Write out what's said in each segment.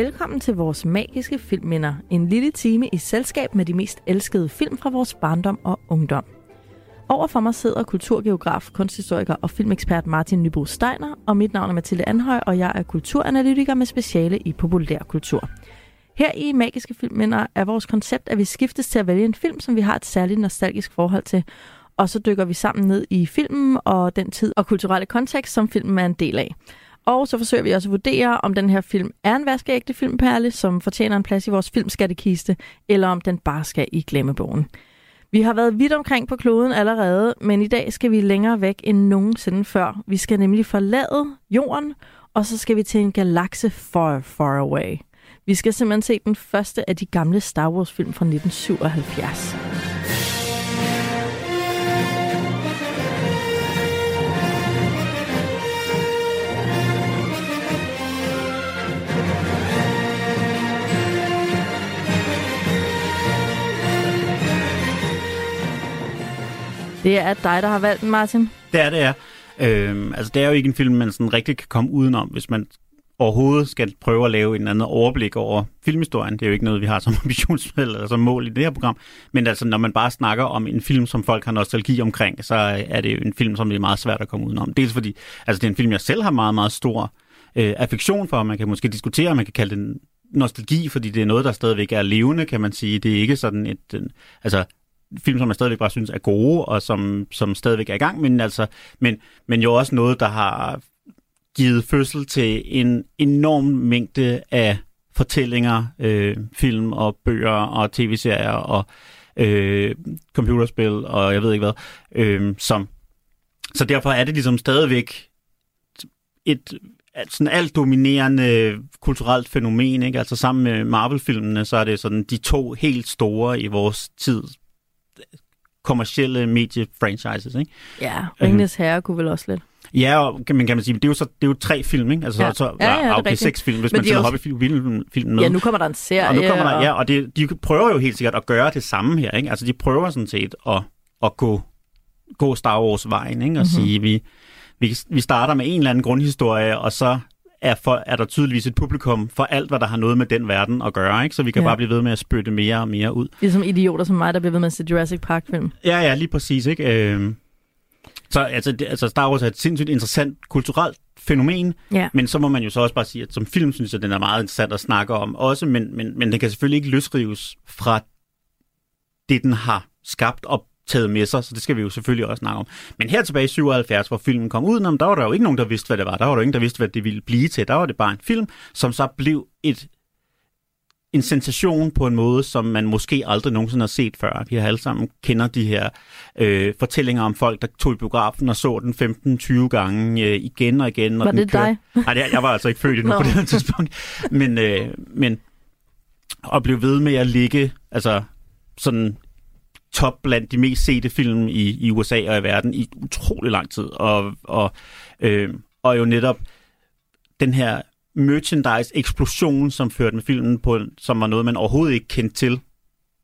Velkommen til vores magiske filmminder. En lille time i selskab med de mest elskede film fra vores barndom og ungdom. Overfor mig sidder kulturgeograf, kunsthistoriker og filmekspert Martin Nybo Steiner, og mit navn er Mathilde Anhøj, og jeg er kulturanalytiker med speciale i populærkultur. Her i Magiske Filmminder er vores koncept, at vi skiftes til at vælge en film, som vi har et særligt nostalgisk forhold til, og så dykker vi sammen ned i filmen og den tid og kulturelle kontekst, som filmen er en del af. Og så forsøger vi også at vurdere, om den her film er en vaskeægte filmperle, som fortjener en plads i vores filmskattekiste, eller om den bare skal i glemmebogen. Vi har været vidt omkring på kloden allerede, men i dag skal vi længere væk end nogensinde før. Vi skal nemlig forlade jorden, og så skal vi til en galakse far, far away. Vi skal simpelthen se den første af de gamle Star Wars-film fra 1977. Det er dig, der har valgt den, Martin. Det er det, ja. Øhm, altså, det er jo ikke en film, man sådan rigtig kan komme udenom, hvis man overhovedet skal prøve at lave en anden overblik over filmhistorien. Det er jo ikke noget, vi har som ambitionsmål eller som mål i det her program. Men altså, når man bare snakker om en film, som folk har nostalgi omkring, så er det jo en film, som det er meget svært at komme udenom. Dels fordi, altså det er en film, jeg selv har meget, meget stor øh, affektion for. Man kan måske diskutere, man kan kalde den nostalgi, fordi det er noget, der stadigvæk er levende, kan man sige. Det er ikke sådan et... Øh, altså, film, som jeg stadigvæk bare synes er gode, og som, som stadigvæk er i gang, men, altså, men, men jo også noget, der har givet fødsel til en enorm mængde af fortællinger, øh, film og bøger og tv-serier og øh, computerspil og jeg ved ikke hvad, øh, som så derfor er det ligesom stadigvæk et sådan alt dominerende kulturelt fænomen, ikke? Altså sammen med Marvel-filmene, så er det sådan de to helt store i vores tid kommercielle medie-franchises, ikke? Ja, Ringens Herre kunne vel også lidt. Ja, og man, kan man sige, det er jo så det er jo tre film, ikke? Altså Ja. så, Ja, ja, er okay, seks film, hvis Men man er tæller også- Hobbit-filmen med. Ja, nu kommer der en serie. og nu kommer der, ja, og det, de prøver jo helt sikkert at gøre det samme her, ikke? Altså de prøver sådan set at, at gå, gå Star Wars-vejen, ikke? Og Mhm. mm-hmm. sige, vi, vi, vi starter med en eller anden grundhistorie, og så er, for, er der tydeligvis et publikum for alt, hvad der har noget med den verden at gøre, ikke? Så vi kan Ja. bare blive ved med at spytte mere og mere ud. Ligesom idioter som mig, der bliver ved med at se Jurassic Park-film. Ja, ja, lige præcis, ikke? Øh, så altså, det, altså Star Wars er et sindssygt interessant kulturelt fænomen, Ja. men så må man jo så også bare sige, at som film synes jeg, den er meget interessant at snakke om også, men, men, men den kan selvfølgelig ikke løsrives fra det, den har skabt og taget med sig, så det skal vi jo selvfølgelig også snakke om. Men her tilbage i 77, hvor filmen kom ud, nå, men der var der jo ikke nogen, der vidste, hvad det var. Der var der jo ingen, der vidste, hvad det ville blive til. Der var det bare en film, som så blev et en sensation på en måde, som man måske aldrig nogensinde har set før. Vi har alle sammen kender de her øh, fortællinger om folk, der tog i biografen og så den 15-20 gange øh, igen og igen. Og Var den det dig? Nej, det- jeg var altså ikke født endnu på det her tidspunkt. Men, øh, men at blive ved med at ligge altså, sådan top blandt de mest sete film i, i USA og i verden i utrolig lang tid. Og, og, øh, og jo netop den her merchandise-eksplosion, som førte med filmen på, som var noget, man overhovedet ikke kendte til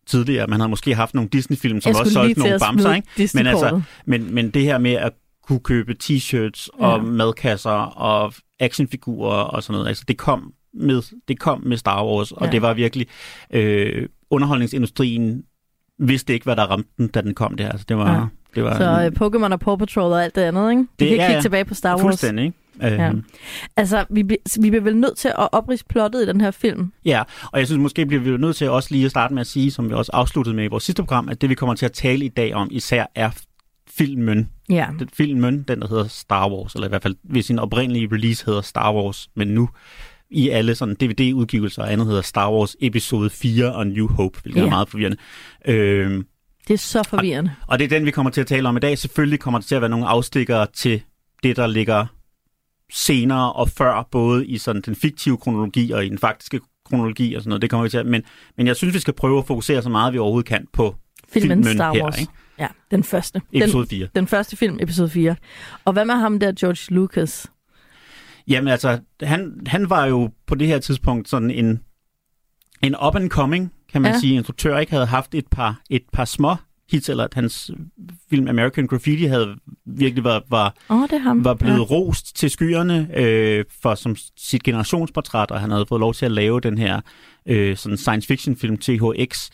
tidligere. Man havde måske haft nogle Disney-film, som også solgte nogle bamser, ikke? Men, altså, men, men det her med at kunne købe t-shirts og Ja. madkasser og actionfigurer og sådan noget, altså det kom med, det kom med Star Wars, og ja. det var virkelig øh, underholdningsindustrien vidste ikke, hvad der ramte den, da den kom der. Altså, det var, Ja. det var Så øh, Pokémon og Paw Patrol og alt det andet, ikke? Vi Det- kan ja, kigge ja. tilbage på Star Wars. fuldstændig, ikke? Øh, Ja. Altså, vi, vi bliver vel nødt til at oprise plottet i den her film. Ja, og jeg synes måske bliver vi nødt til også lige at starte med at sige, som vi også afsluttede med i vores sidste program, at det vi kommer til at tale i dag om især er filmen. Ja. Den filmen, den der hedder Star Wars, eller i hvert fald ved sin oprindelige release hedder Star Wars, men nu i alle sådan DVD-udgivelser og andet hedder Star Wars episode 4 og New Hope, hvilket Ja. er meget forvirrende. Øhm, Det er så forvirrende. og det er den, vi kommer til at tale om i dag. Selvfølgelig kommer der til at være nogle afstikkere til det, der ligger senere og før, både i sådan den fiktive kronologi og i den faktiske kronologi og sådan noget. Det kommer vi til at, men, men jeg synes, vi skal prøve at fokusere så meget, vi overhovedet kan på Filmen, filmen Star her, Wars. ikke? Ja, den første. Den, episode 4. den første film, episode 4. Og hvad med ham der, George Lucas? Jamen altså, han, han var jo på det her tidspunkt sådan en, en up and coming, kan man Ja. sige, instruktør, ikke havde haft et par, et par små hits, eller at hans film American Graffiti havde virkelig var, var, oh, det ham. var blevet Ja. rost til skyerne øh, for som sit generationsportræt, og han havde fået lov til at lave den her øh, sådan science fiction film THX,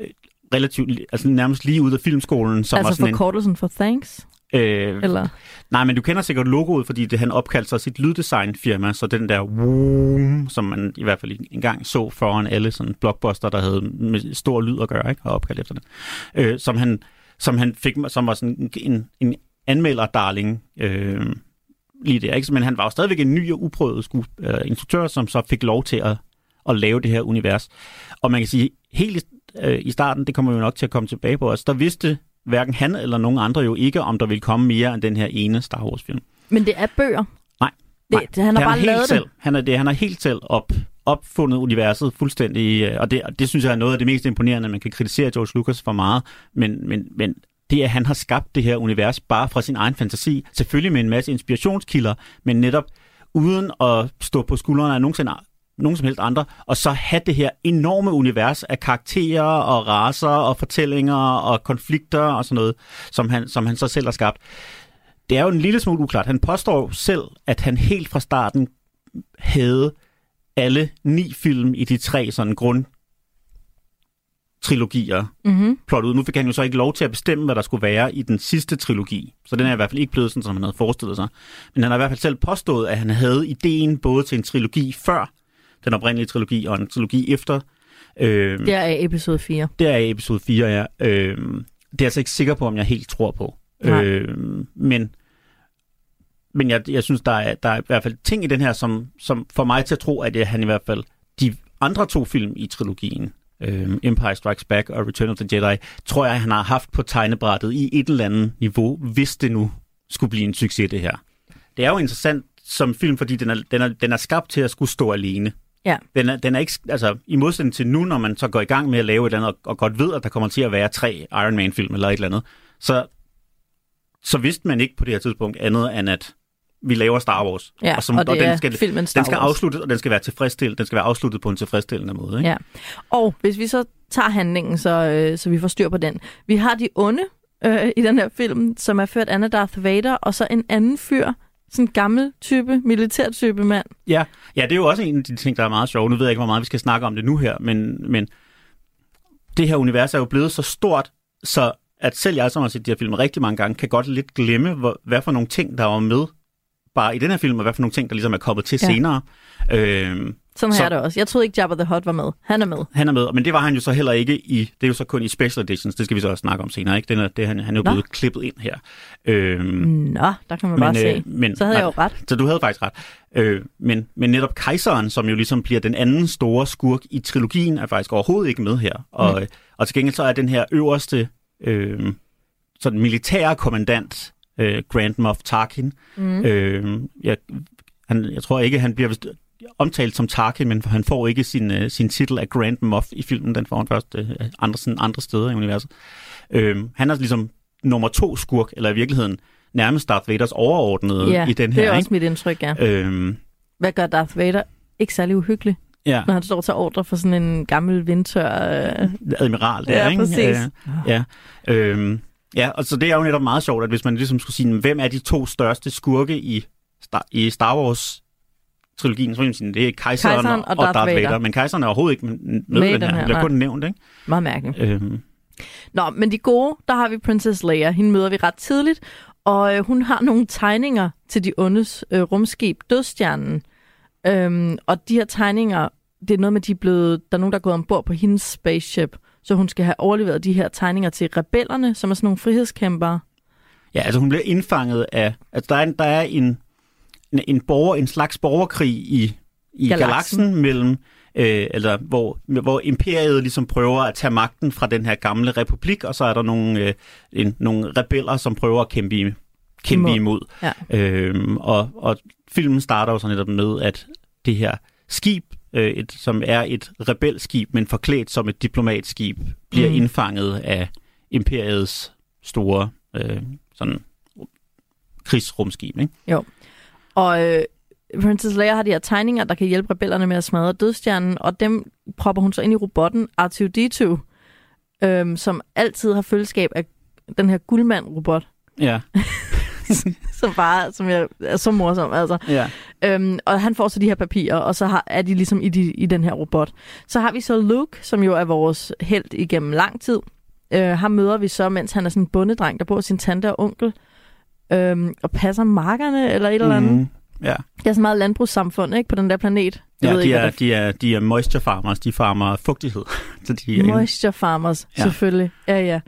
øh, relativt, altså nærmest lige ud af filmskolen, som var Altså sådan forkortelsen for thanks? Øh, Eller? Nej, men du kender sikkert logoet, fordi det, han opkaldte sig sit lyddesignfirma, så den der woom, som man i hvert fald engang så foran alle sådan blockbuster, der havde med stor lyd at gøre, ikke? og opkaldt efter den, øh, som, han, som han fik, som var sådan en, en anmelder-darling, øh, lige der, ikke? Men han var jo stadigvæk en ny og uprøvet skues- øh, instruktør, som så fik lov til at, at lave det her univers. Og man kan sige, helt i, øh, i starten, det kommer jo nok til at komme tilbage på os, der vidste hverken han eller nogen andre jo ikke, om der ville komme mere end den her ene Star Wars-film. Men det er bøger. Nej, nej. det, han har han bare er helt lavet selv. det. Han er, det, han har helt selv op, opfundet universet fuldstændig, øh, og det, og det synes jeg er noget af det mest imponerende. Man kan kritisere George Lucas for meget, men, men, men det, at han har skabt det her univers bare fra sin egen fantasi, selvfølgelig med en masse inspirationskilder, men netop uden at stå på skuldrene af nogensinde nogen som helst andre, og så have det her enorme univers af karakterer og raser og fortællinger og konflikter og sådan noget, som han, som han så selv har skabt. Det er jo en lille smule uklart. Han påstår selv, at han helt fra starten havde alle ni film i de tre sådan grund trilogier Mm-hmm. plottet ud. Nu fik han jo så ikke lov til at bestemme, hvad der skulle være i den sidste trilogi. Så den er i hvert fald ikke blevet sådan, som han havde forestillet sig. Men han har i hvert fald selv påstået, at han havde ideen både til en trilogi før den oprindelige trilogi og en trilogi efter. Øh, Det er episode 4. det er episode 4, ja. Øh, det er jeg altså ikke sikker på, om jeg helt tror på. Nej. Øh, men men jeg, jeg synes, der er, der er i hvert fald ting i den her, som, som får mig til at tro, at det, han i hvert fald de andre to film i trilogien, øh, Empire Strikes Back og Return of the Jedi, tror jeg, han har haft på tegnebrættet i et eller andet niveau, hvis det nu skulle blive en succes, det her. Det er jo interessant som film, fordi den er, den er, den er skabt til at skulle stå alene. Ja. Den er, den er ikke, altså, i modsætning til nu, når man så går i gang med at lave et eller andet, og, og godt ved, at der kommer til at være tre Iron Man-film eller et eller andet, så, så vidste man ikke på det her tidspunkt andet, end at vi laver Star Wars. Ja, og, som, og det den skal, filmen Star den skal Wars. afsluttes, og den skal være tilfredsstillende. Den skal være afsluttet på en tilfredsstillende måde. Ikke? Ja. Og hvis vi så tager handlingen, så, øh, så vi får styr på den. Vi har de onde øh, i den her film, som er ført af Darth Vader, og så en anden fyr, sådan en gammel type, militærtype mand. Ja, ja, det er jo også en af de ting, der er meget sjove. Nu ved jeg ikke, hvor meget vi skal snakke om det nu her, men, men det her univers er jo blevet så stort, så at selv jeg, som har set de her film rigtig mange gange, kan godt lidt glemme, hvor, hvad for nogle ting, der var med bare i den her film, og hvad for nogle ting, der ligesom er kommet til Ja. senere. Øhm, Sådan Så- har jeg det også. Jeg troede ikke, Jabba the Hutt var med. Han er med. han er med, men det var han jo så heller ikke i, det er jo så kun i special editions, det skal vi så også snakke om senere, ikke? Den er, det, han, han er jo Nå. blevet klippet ind her. Øhm, Nå, der kan man bare se. men, Så havde nej, jeg jo ret. Så du havde faktisk ret. Øh, men, men netop kejseren, som jo ligesom bliver den anden store skurk i trilogien, er faktisk overhovedet ikke med her. Og, Mm. og til gengæld så er den her øverste øh, sådan militære kommandant, øh, Grand Moff Tarkin, Mm. øh, jeg, han, jeg tror ikke, han bliver omtalt som Tarkin, men han får ikke sin, øh, sin titel af Grand Moff i filmen. Den får han først øh, andre, sådan andre steder i universet. Øh, han er ligesom nummer to skurk, eller i virkeligheden nærmest Darth Vaders overordnede Ja, i den det her. er ikke? også mit indtryk, ja. Øhm, Hvad gør Darth Vader ikke særlig uhyggelig, ja, når han står til ordre for sådan en gammel vindtør... Øh... admiral der, Ja, ikke? præcis. Øh, ja, øhm, ja, og så det er jo netop meget sjovt, at hvis man ligesom skulle sige, hvem er de to største skurke i Star, i Star Wars trilogien, så sige, det er kejseren, Kejseren og Darth Vader. Men kejseren er overhovedet ikke med, med, den her. Han bliver kun nævnt, ikke? Meget mærkeligt. Øhm, Nå, men de gode, der har vi Princess Leia. Hende møder vi ret tidligt, og øh, hun har nogle tegninger til de ondes øh, rumskib, Dødstjernen. Øhm, og de her tegninger, det er noget med, de er blevet, der er nogen, der er gået ombord på hendes spaceship, så hun skal have overleveret de her tegninger til rebellerne, som er sådan nogle frihedskæmpere. ja, altså hun bliver indfanget af, altså der er, en- der er en, en, en, borger, en slags borgerkrig i, i Galaksen. mellem, øh, eller hvor, hvor imperiet ligesom prøver at tage magten fra den her gamle republik, og så er der nogle, øh, en, nogle rebeller, som prøver at kæmpe, i, kæmpe Imod. imod. Ja. Øhm, og, og filmen starter jo så netop med, at det her skib, øh, et, som er et rebelskib, men forklædt som et diplomatskib, bliver Mm. indfanget af imperiets store øh, sådan krigsrumskib. Ikke? Og øh, Princess Leia har de her tegninger, der kan hjælpe rebellerne med at smadre dødstjernen, og dem propper hun så ind i robotten R2-D2. øhm, som altid har følgeskab af den her guldmand-robot, Ja, som bare som jeg, er så morsom. Altså. ja. Øhm, og han får så de her papirer, og så har, er de ligesom i, de, i den her robot. Så har vi så Luke, som jo er vores held igennem lang tid. Øh, ham møder vi så, mens han er sådan en bondedreng, der bor sin tante og onkel, øhm, og passer markerne eller et eller andet. Mhm. Ja, Det er så meget landbrugssamfund, ikke, på den der planet. Jeg ja ved de, ikke, er, hvad de, er, de er moisture farmers, de farmer fugtighed. Så de er, Moisture Farmers, Ja. selvfølgelig. Ja, ja.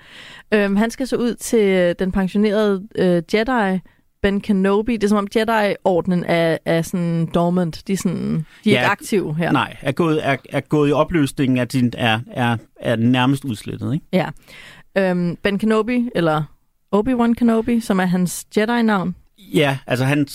Øhm, han skal så ud til øh, den pensionerede øh, Jedi, Ben Kenobi. Det er som om Jedi-ordenen er, er sådan dormant. De er, sådan, de er Ja, ikke aktive her. Nej, er gået, er, er gået i opløsningen, at de er, er, er nærmest udslettet, ikke? Ja. Øhm, ben Kenobi, eller Obi-Wan Kenobi, som er hans Jedi-navn. Ja, altså han,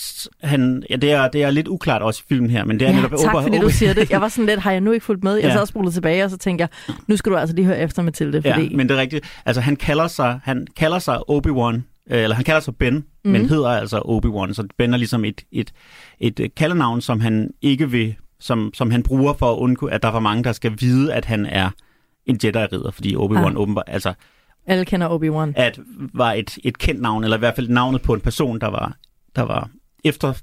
han ja, det, er, det er lidt uklart også i filmen her, men det er Ja, netop tak Obi- fordi du siger det. Jeg var sådan lidt, har jeg nu ikke fulgt med? Jeg Ja. sad og tilbage, og så tænker jeg, nu skal du altså lige høre efter, Mathilde. Ja, Fordi... men det er rigtigt. Altså han kalder sig, han kalder sig Obi-Wan, øh, eller han kalder sig Ben, mm. men Mhm. hedder altså Obi-Wan, så Ben er ligesom et, et, et øh, kaldenavn, som han ikke vil, som, som han bruger for at undgå, at der er for mange, der skal vide, at han er en Jedi-ridder, fordi Obi-Wan ah. åbenbart, altså Alle kender Obi-Wan. at var et, et kendt navn, eller i hvert fald navnet på en person, der var, der var efter,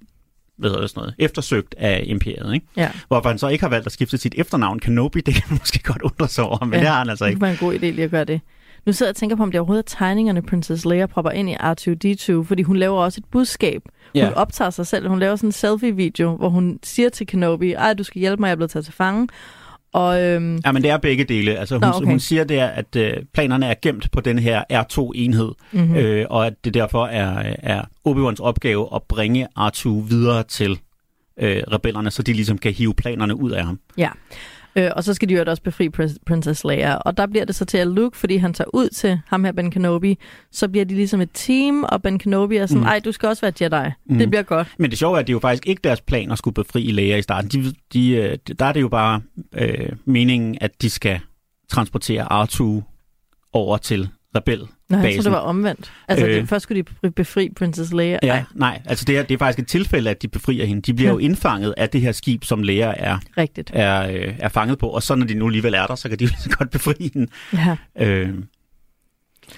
hvad hedder det, sådan noget, eftersøgt af imperiet. Ikke? Ja. Hvorfor han så ikke har valgt at skifte sit efternavn Kenobi, det kan man måske godt undre sig over, men Ja. det har han altså Det ikke. kunne være en god idé lige at gøre det. Nu sidder jeg og tænker på, om det overhovedet er tegningerne, Princess Leia propper ind i R2-D2, fordi hun laver også et budskab. Hun Ja. optager sig selv. Hun laver sådan en selfie-video, hvor hun siger til Kenobi, ej, du skal hjælpe mig, jeg er blevet taget til fange. Og øhm, Ja, men det er begge dele. Altså, hun, Nå, okay. hun siger der, at øh, planerne er gemt på den her R2-enhed, mm-hmm. mm. øh, og at det derfor er, er Obi-Wans opgave at bringe R2 videre til øh, rebellerne, så de ligesom kan hive planerne ud af ham. Ja. Øh, og så skal de jo også befri Prin- Princess Leia. Og der bliver det så til at Luke, fordi han tager ud til ham her, Ben Kenobi. Så bliver de ligesom et team, og Ben Kenobi er sådan, Mm. ej, du skal også være Jedi. Mm. Det bliver godt. Men det sjove er, at det er jo faktisk ikke deres plan at skulle befri Leia i starten. De, de, øh, der er det jo bare øh, meningen, at de skal transportere R2 over til rebel. Nå, jeg tror, det var omvendt. Altså, øh, det, først skulle de be- befri Princess Leia. Ja, Ej, nej, altså det er, det er faktisk et tilfælde, at de befrier hende. De bliver jo indfanget af det her skib, som Leia er, rigtigt. er, øh, er fanget på, og så når de nu alligevel er der, så kan de jo så godt befri hende. Ja. Øh,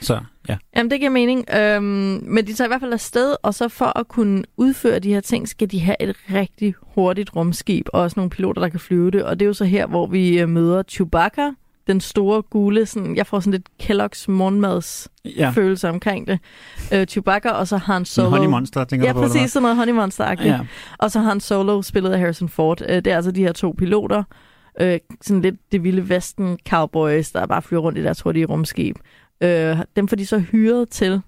så ja. Jamen, det giver mening. Øhm, men de tager i hvert fald afsted, og så for at kunne udføre de her ting, skal de have et rigtig hurtigt rumskib, og også nogle piloter, der kan flyve det. Og det er jo så her, hvor vi øh, møder Chewbacca, den store gule, sådan, jeg får sådan lidt Kellogg's morgenmads ja. følelse omkring det. Øh, Chewbacca, og så har han Solo. Solo... Honey Monster, tænker Ja, du på, præcis, sådan noget Honey monster hvad? Ja. Og så har han Solo spillet af Harrison Ford. Øh, det er altså de her to piloter. Øh, sådan lidt det vilde vesten cowboys, der bare flyver rundt i deres hurtige rumskib. Øh, dem får de så hyret til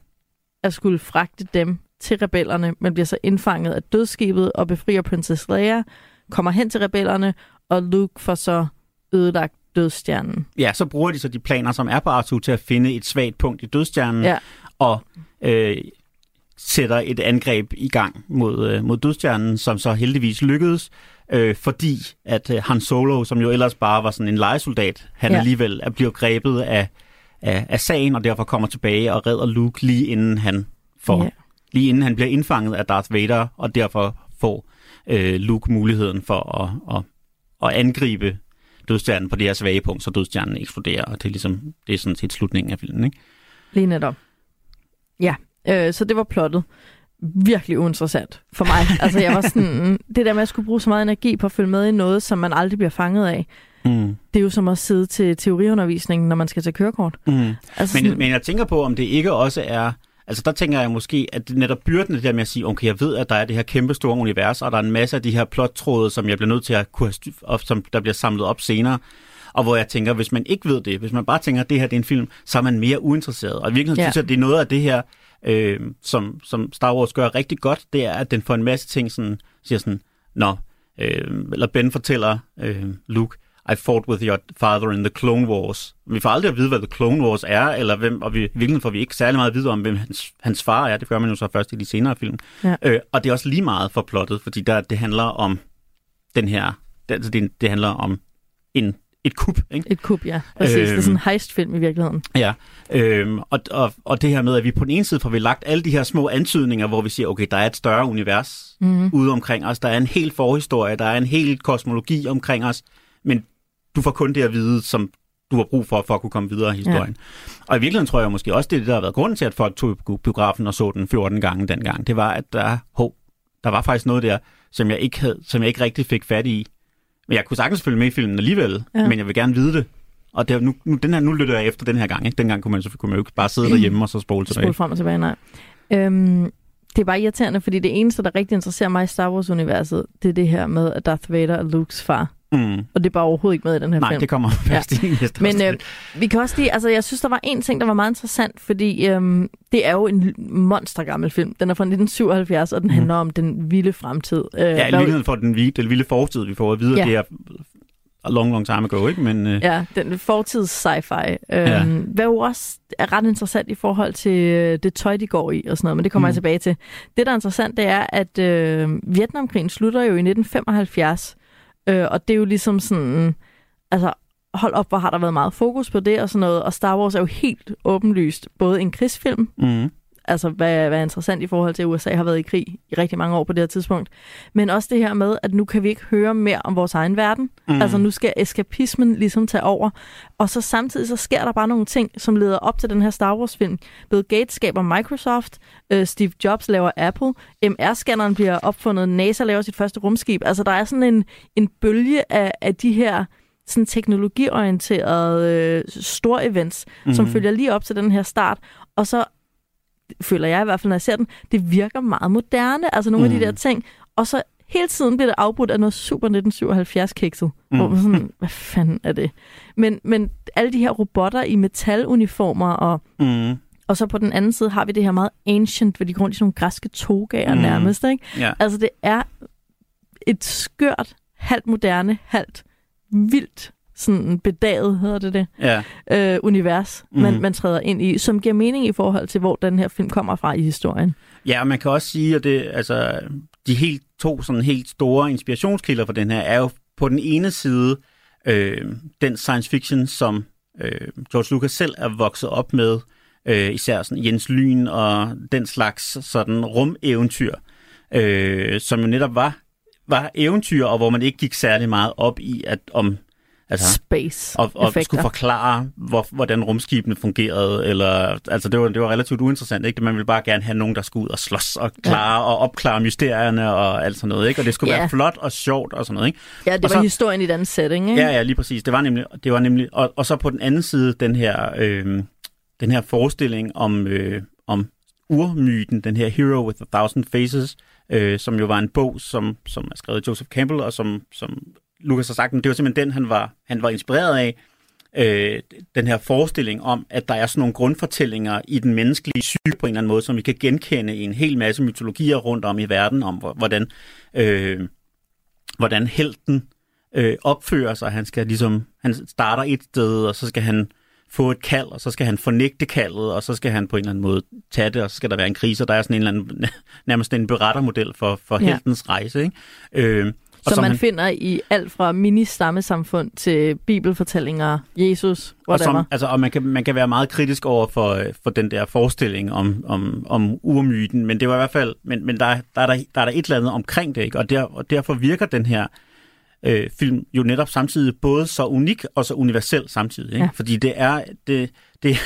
at skulle fragte dem til rebellerne, men bliver så indfanget af dødsskibet og befrier Princess Leia, kommer hen til rebellerne, og Luke får så ødelagt dødsstjernen. ja, så bruger de så de planer, som er på R2 til at finde et svagt punkt i dødstjernen, Ja. og øh, sætter et angreb i gang mod, øh, mod dødstjernen, som så heldigvis lykkedes, øh, fordi at øh, Han Solo, som jo ellers bare var sådan en legesoldat, han Ja. alligevel er blevet grebet af, af, af sagen, og derfor kommer tilbage og redder Luke lige inden han får, ja. lige inden han bliver indfanget af Darth Vader, og derfor får øh, Luke muligheden for at, at, at angribe dødstjernen på det her svage punkt, så dødstjernen eksploderer, og det er ligesom det er sådan set slutningen af filmen, ikke? Lige netop. Ja, øh, så det var plottet. Virkelig uinteressant for mig. altså, jeg var sådan, det der med at skulle bruge så meget energi på at følge med i noget, som man aldrig bliver fanget af, Mm. det er jo som at sidde til teoriundervisningen, når man skal tage kørekort. Mm. Altså, Men, men jeg tænker på, om det ikke også er... Altså der tænker jeg måske, at det netop byrden det der med at sige, okay, jeg ved, at der er det her kæmpe store univers, og der er en masse af de her plottråde, som jeg bliver nødt til at kunne have som der bliver samlet op senere. Og hvor jeg tænker, hvis man ikke ved det, hvis man bare tænker, at det her det er en film, så er man mere uinteresseret. Og i virkeligheden ja. synes jeg, at det er noget af det her, øh, som, som Star Wars gør rigtig godt, det er, at den får en masse ting sådan, siger sådan, nå, øh, eller Ben fortæller øh, Luke, I fought with your father in the Clone Wars. Vi får aldrig at vide, hvad The Clone Wars er, eller hvem, og vi, i virkeligheden får vi ikke særlig meget at vide om, hvem hans, hans far er. Det gør man jo så først i de senere film. Ja. Øh, og det er også lige meget for plottet, fordi der, det handler om den her, det, altså det, det handler om en, et kup, ikke? Et kub, ja. Præcis. Øhm. Det er sådan en Øhm. heistfilm i virkeligheden. Ja, øhm, og, og, og det her med, at vi på den ene side får vi lagt alle de her små antydninger, hvor vi siger, okay, der er et større univers Mm-hmm. ude omkring os, der er en hel forhistorie, der er en hel kosmologi omkring os, men du får kun det at vide, som du har brug for, for at kunne komme videre i historien. Ja. Og i virkeligheden tror jeg måske også, det er det, der har været grunden til, at folk tog biografen og så den 14 gange dengang. Det var, at der, hov, der var faktisk noget der, som jeg ikke, havde, som jeg ikke rigtig fik fat i. Men jeg kunne sagtens følge med i filmen alligevel, ja. men jeg vil gerne vide det. Og det, nu, nu, den her, nu lytter jeg efter den her gang. Ikke? Dengang kunne man, så kunne man jo ikke bare sidde derhjemme og så spole tilbage. Spole frem og tilbage, nej. Øhm, det er bare irriterende, fordi det eneste, der rigtig interesserer mig i Star Wars-universet, det er det her med, at Darth Vader er Lukes far. Mm. Og det er bare overhovedet ikke med i den her Nej, film. Nej, det kommer først ja. i næste Men øh, vi kan også lige, altså jeg synes, der var en ting, der var meget interessant, fordi øhm, det er jo en monstergammel film. Den er fra 1977, og den mm. handler om den vilde fremtid. Øh, ja, i virkeligheden for den, vilde, den vilde fortid, vi får at vide, ja. det er a long, long time ago, ikke? Men, øh... Ja, den fortids sci-fi. Øhm, ja. Hvad jo også er ret interessant i forhold til øh, det tøj, de går i og sådan noget, men det kommer mm. jeg tilbage til. Det, der er interessant, det er, at øh, Vietnamkrigen slutter jo i 1975, øh, og det er jo ligesom sådan, altså hold op, hvor har der været meget fokus på det og sådan noget, og Star Wars er jo helt åbenlyst både en krigsfilm, mm altså hvad, hvad er interessant i forhold til, at USA har været i krig i rigtig mange år på det her tidspunkt. Men også det her med, at nu kan vi ikke høre mere om vores egen verden. Mm. Altså nu skal eskapismen ligesom tage over. Og så samtidig så sker der bare nogle ting, som leder op til den her Star Wars-film. Bill Gates skaber Microsoft, øh, Steve Jobs laver Apple, MR-scanneren bliver opfundet, NASA laver sit første rumskib. Altså der er sådan en, en bølge af, af de her sådan teknologiorienterede øh, store events, mm. som følger lige op til den her start. Og så føler jeg i hvert fald, når jeg ser den, det virker meget moderne. Altså nogle mm. af de der mm. ting. Og så hele tiden bliver det afbrudt af noget super 1977-kikset. Mm. Hvor man sådan, hvad fanden er det? Men, men alle de her robotter i metaluniformer og... Mm. Og så på den anden side har vi det her meget ancient, hvor de går rundt i sådan nogle græske togager mm. nærmest. Ikke? Yeah. Altså det er et skørt, halvt moderne, halvt vildt sådan bedaget, hedder det det, ja. øh, univers, mm. man, man træder ind i, som giver mening i forhold til, hvor den her film kommer fra i historien. Ja, og man kan også sige, at det, altså, de helt, to sådan helt store inspirationskilder for den her er jo på den ene side øh, den science fiction, som øh, George Lucas selv er vokset op med, øh, især sådan Jens Lyn og den slags sådan rumeventyr, øh, som jo netop var var eventyr, og hvor man ikke gik særlig meget op i, at om Altså, Space og, og skulle forklare, hvor, hvordan rumskibene fungerede. Eller, altså det, var, det var relativt uinteressant. Ikke? Man ville bare gerne have nogen, der skulle ud og slås og klare ja. og opklare mysterierne og alt sådan noget. Ikke? Og det skulle ja. være flot og sjovt og sådan noget. Ikke? Ja, det og var så, historien i den setting. Ikke? Ja, ja, lige præcis. Det var nemlig, det var nemlig og, og så på den anden side den her, øh, den her forestilling om, øh, om urmyten, den her Hero with a Thousand Faces, øh, som jo var en bog, som, som er skrevet af Joseph Campbell, og som, som Lukas har sagt, men det var simpelthen den, han var, han var inspireret af. Øh, den her forestilling om, at der er sådan nogle grundfortællinger i den menneskelige psyke på en eller anden måde, som vi kan genkende i en hel masse mytologier rundt om i verden, om hvordan, øh, hvordan helten øh, opfører sig. Han skal ligesom, han starter et sted, og så skal han få et kald, og så skal han fornægte kaldet, og så skal han på en eller anden måde tage det, og så skal der være en krise, og der er sådan en eller anden, nærmest en berettermodel for, for ja. heltens rejse. Ikke? Øh, som, som man han... finder i alt fra mini-stammesamfund til bibelfortællinger, Jesus, whatever. Og, som, altså, og man, kan, man kan være meget kritisk over for, for den der forestilling om, om, om urmyten, men det var i hvert fald, men, men der, der, er der, der er der et eller andet omkring det, ikke? Og, der, og derfor virker den her øh, film jo netop samtidig både så unik og så universel samtidig. Ikke? Ja. Fordi det er, det, det,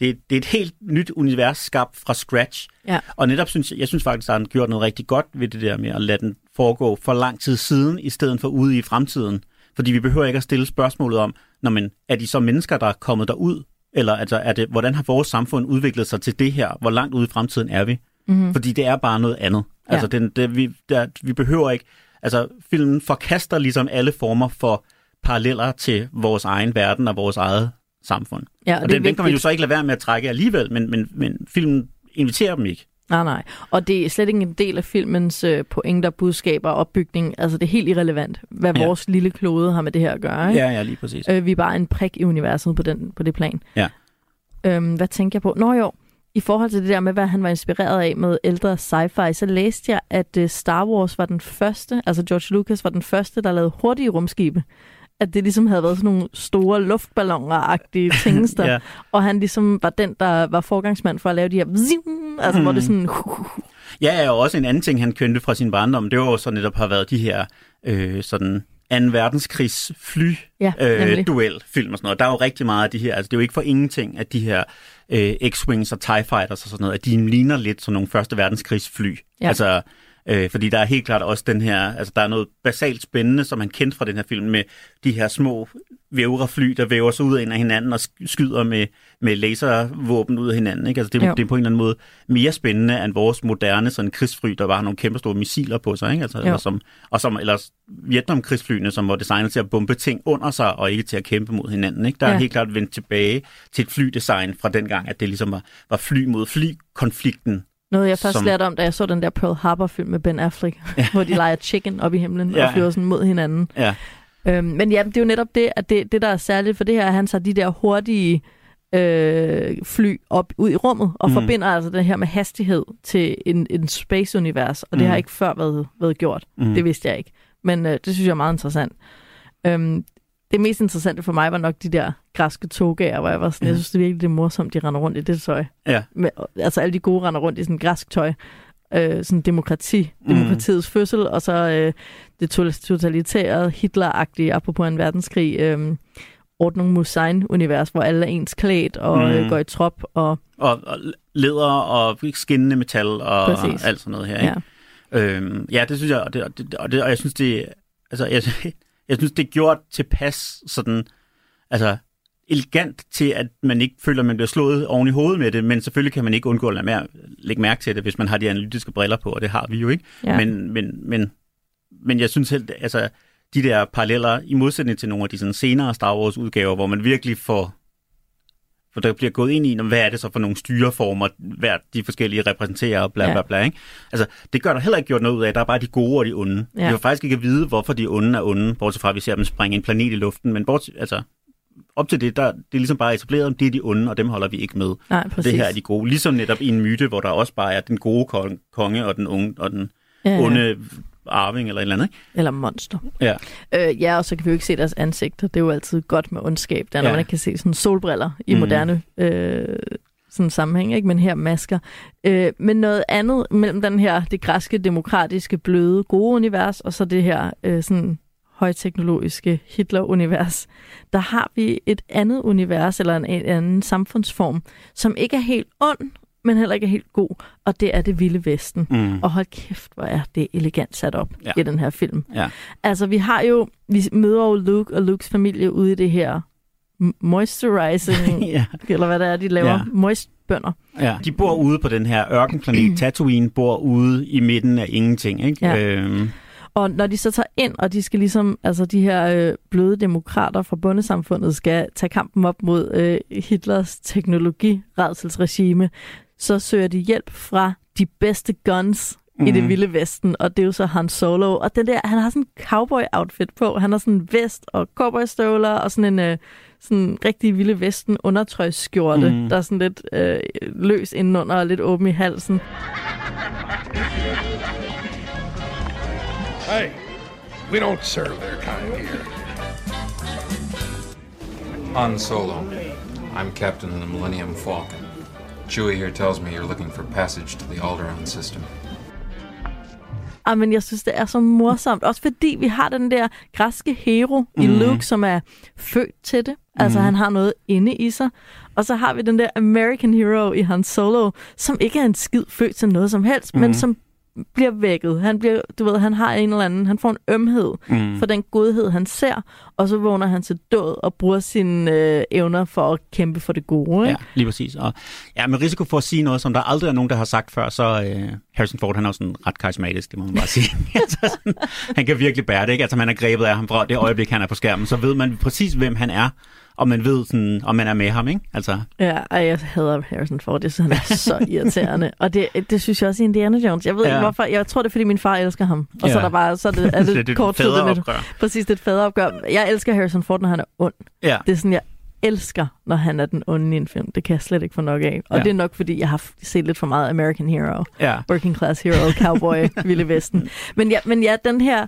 det, det er et helt nyt univers skabt fra scratch. Ja. Og netop synes jeg, jeg synes faktisk, at han gjort noget rigtig godt ved det der med at lade den foregå for lang tid siden, i stedet for ude i fremtiden. Fordi vi behøver ikke at stille spørgsmålet om, når man, er de så mennesker, der er kommet derud? Eller altså, er det, hvordan har vores samfund udviklet sig til det her? Hvor langt ude i fremtiden er vi? Mm-hmm. Fordi det er bare noget andet. Ja. Altså, den, det, vi, der, vi behøver ikke... Altså, filmen forkaster ligesom alle former for paralleller til vores egen verden og vores eget samfund. Ja, og, og den, den kan man jo så ikke lade være med at trække alligevel, men, men, men filmen inviterer dem ikke. Nej, nej. Og det er slet ikke en del af filmens øh, pointer, budskaber og opbygning. Altså, det er helt irrelevant, hvad ja. vores lille klode har med det her at gøre. Ikke? Ja, ja, lige præcis. Øh, vi er bare en prik i universet på, den, på det plan. Ja. Øhm, hvad tænker jeg på? Nå jo, i forhold til det der med, hvad han var inspireret af med ældre sci-fi, så læste jeg, at øh, Star Wars var den første, altså George Lucas var den første, der lavede hurtige rumskibe at det ligesom havde været sådan nogle store luftballoner-agtige ting, ja. og han ligesom var den, der var forgangsmand for at lave de her altså mm. hvor det sådan... Ja, og også en anden ting, han kendte fra sin barndom, det var jo så netop har været de her øh, sådan 2. verdenskrigs fly Ja, øh, duelfilm og sådan noget. Der er jo rigtig meget af de her, altså det er jo ikke for ingenting, at de her øh, X-Wings og TIE Fighters og sådan noget, at de ligner lidt sådan nogle første verdenskrigs fly. Ja. Altså, øh, fordi der er helt klart også den her, altså der er noget basalt spændende, som man kendte fra den her film, med de her små vævrefly, der væver sig ud af en af hinanden og sk- skyder med, med laservåben ud af hinanden. Ikke? Altså det, Jo. det er på en eller anden måde mere spændende end vores moderne sådan krigsfly, der bare har nogle kæmpe store missiler på sig. Ikke? Altså, Jo. eller som, og som ellers Vietnam-krigsflyene, som var designet til at bombe ting under sig og ikke til at kæmpe mod hinanden. Ikke? Der er Ja. helt klart vendt tilbage til et flydesign fra dengang, at det ligesom var, var fly mod fly-konflikten. Noget, jeg først som- lærte om, da jeg så den der Pearl Harbor-film med Ben Affleck, ja. hvor de leger chicken op i himlen ja. Og flyver sådan mod hinanden. Ja, Øhm, men ja, det er jo netop det, at det, det, der er særligt for det her, at han tager de der hurtige øh, fly op ud i rummet, og mm. Forbinder altså det her med hastighed til en, en space-univers, og det har Mhm. ikke før været, været gjort. mm. Det vidste jeg ikke. Men øh, det synes jeg er meget interessant. Øhm, det mest interessante for mig var nok de der græske togager, hvor jeg var sådan, Ja. jeg synes det er virkelig det er morsomt, de render rundt i det tøj. Ja. Med, altså alle de gode render rundt i sådan græsk tøj. Øh, sådan demokrati, Mm. demokratiets fødsel, og så øh, det to- totalitære, Hitler-agtige, apropos en verdenskrig, øh, Ordnung Musein-univers, hvor alle er ens klædt og Mm. øh, går i trop. Og, og, og læder og skinnende metal og Præcis. alt sådan noget her. Ikke? ja. Øhm, ja, det synes jeg, og, det, og, det, og jeg synes, det, altså, jeg, jeg synes, det er gjort tilpas sådan, altså, elegant til, at man ikke føler, at man bliver slået oven i hovedet med det, men selvfølgelig kan man ikke undgå at lade mær- lægge mærke til det, hvis man har de analytiske briller på, og det har vi jo ikke. Ja. Men, men, men, men jeg synes selv, altså, de der paralleller, i modsætning til nogle af de sådan senere Star Wars udgaver, hvor man virkelig får for der bliver gået ind i, hvad er det så for nogle styreformer, hver de forskellige repræsenterer, og bla Ja. bla bla. Ikke? Altså, det gør der heller ikke gjort noget ud af. Der er bare de gode og de onde. Ja. Vi får faktisk ikke at vide, hvorfor de onde er onde, bortset fra, at vi ser dem springe en planet i luften. Men bortset, altså, op til det, der, det er ligesom bare etableret, om det er de onde, og dem holder vi ikke med. Nej, præcis. Det her er de gode. Ligesom netop i en myte, hvor der også bare er den gode kon- konge og den, unge, og den ja, ja. onde arving eller et eller andet. Ikke? Eller monster. Ja. Øh, ja, og så kan vi jo ikke se deres ansigter. Det er jo altid godt med ondskab, der, når Ja. man ikke kan se sådan solbriller i Mhm. moderne øh, sådan sammenhæng, ikke? men her masker. Øh, men noget andet mellem den her, det græske, demokratiske, bløde, gode univers, og så det her øh, sådan højteknologiske Hitler-univers, der har vi et andet univers, eller en, en anden samfundsform, som ikke er helt ond, men heller ikke er helt god, og det er det vilde vesten. Mm. Og hold kæft, hvor er det elegant sat op Ja. i den her film. Ja. Altså, vi har jo, vi møder jo Luke og Lukes familie ude i det her moisturizing, ja. eller hvad det er, de laver, Ja. ja. moistbønder. Ja, de bor ude på den her ørkenplanet. Tatooine bor ude i midten af ingenting, ikke? Ja. Øhm, Og når de så tager ind, og de skal ligesom, altså de her øh, bløde demokrater fra bundesamfundet skal tage kampen op mod øh, Hitlers teknologiredselsregime, så søger de hjælp fra de bedste guns mm. i det Mhm. vilde vesten, og det er jo så Han Solo. Og den der, han har sådan en cowboy-outfit på. Han har sådan en vest og cowboystøvler og sådan en øh, sådan rigtig vilde vesten undertrøjsskjorte, Mhm. der er sådan lidt øh, løs indenunder og lidt åben i halsen. Hey, we don't serve their kind here. Han Solo. I'm captain of the Millennium Falcon. Chewie here tells me you're looking for passage to the Alderaan system. Ah, men jeg synes, det er så morsomt. Også fordi vi har den der græske hero mm. i Mhm. Luke, som er født til det. Altså, Mhm. han har noget inde i sig. Og så har vi den der American hero i Han Solo, som ikke er en skid født til noget som helst, mm. men Mhm. som bliver vækket. Han bliver, du ved, han har en eller anden, han får en ømhed mm. for den godhed, han ser, og så vågner han til død og bruger sine øh, evner for at kæmpe for det gode. Ja, Ikke? lige præcis. Og ja, med risiko for at sige noget, som der aldrig er nogen, der har sagt før, så øh, Harrison Ford, han er jo sådan ret karismatisk, det må man bare sige. altså, sådan, han kan virkelig bære det, ikke? Altså, man er grebet af ham fra det øjeblik, han er på skærmen, så ved man præcis, hvem han er, og man ved, sådan, om man er med ham, ikke? Altså, Ja, ej, jeg hader Harrison Ford. Synes, han er så irriterende. Og det, det synes jeg også i Indiana Jones. Jeg ved ja. Ikke hvorfor. Jeg tror, det er, fordi min far elsker ham. Og så Ja. er der bare, så er det, er det, det kort tid, det faderopgør. præcis det er et faderopgør. Jeg elsker Harrison Ford, når han er ond. Ja, Det er sådan, jeg elsker, når han er den onde i en film. Det kan jeg slet ikke få nok af. Og Ja. det er nok, fordi jeg har set lidt for meget American Hero. ja. Working Class Hero, Cowboy, Ville Vesten. Men ja, men ja, den her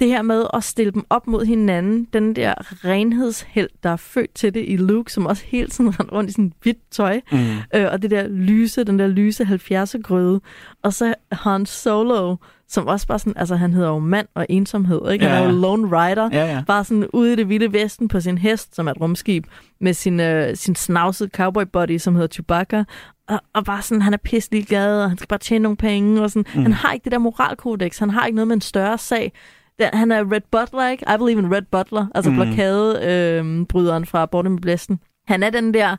det her med at stille dem op mod hinanden, den der renhedsheld, der er født til det i Luke, som også hele tiden render rundt i sådan hvidt tøj, Mm. øh, og det der lyse, den der lyse 70'er grøde, og så Han Solo, som også bare sådan, altså han hedder jo mand og ensomhed, ikke? Han Ja, er jo lone rider, Ja, ja. bare sådan ude i det vilde vesten på sin hest, som er et rumskib, med sin, øh, sin snavsede cowboy body, som hedder Chewbacca, og, og bare sådan, han er pisselig glad, og han skal bare tjene nogle penge, og sådan. Mm. Han har ikke det der moralkodex, han har ikke noget med en større sag. Der, han er Red Butler, ikke? I believe in Red Butler, altså mm. Blokadebryderen øh, bryderen fra Borte med Blæsten. Han er den der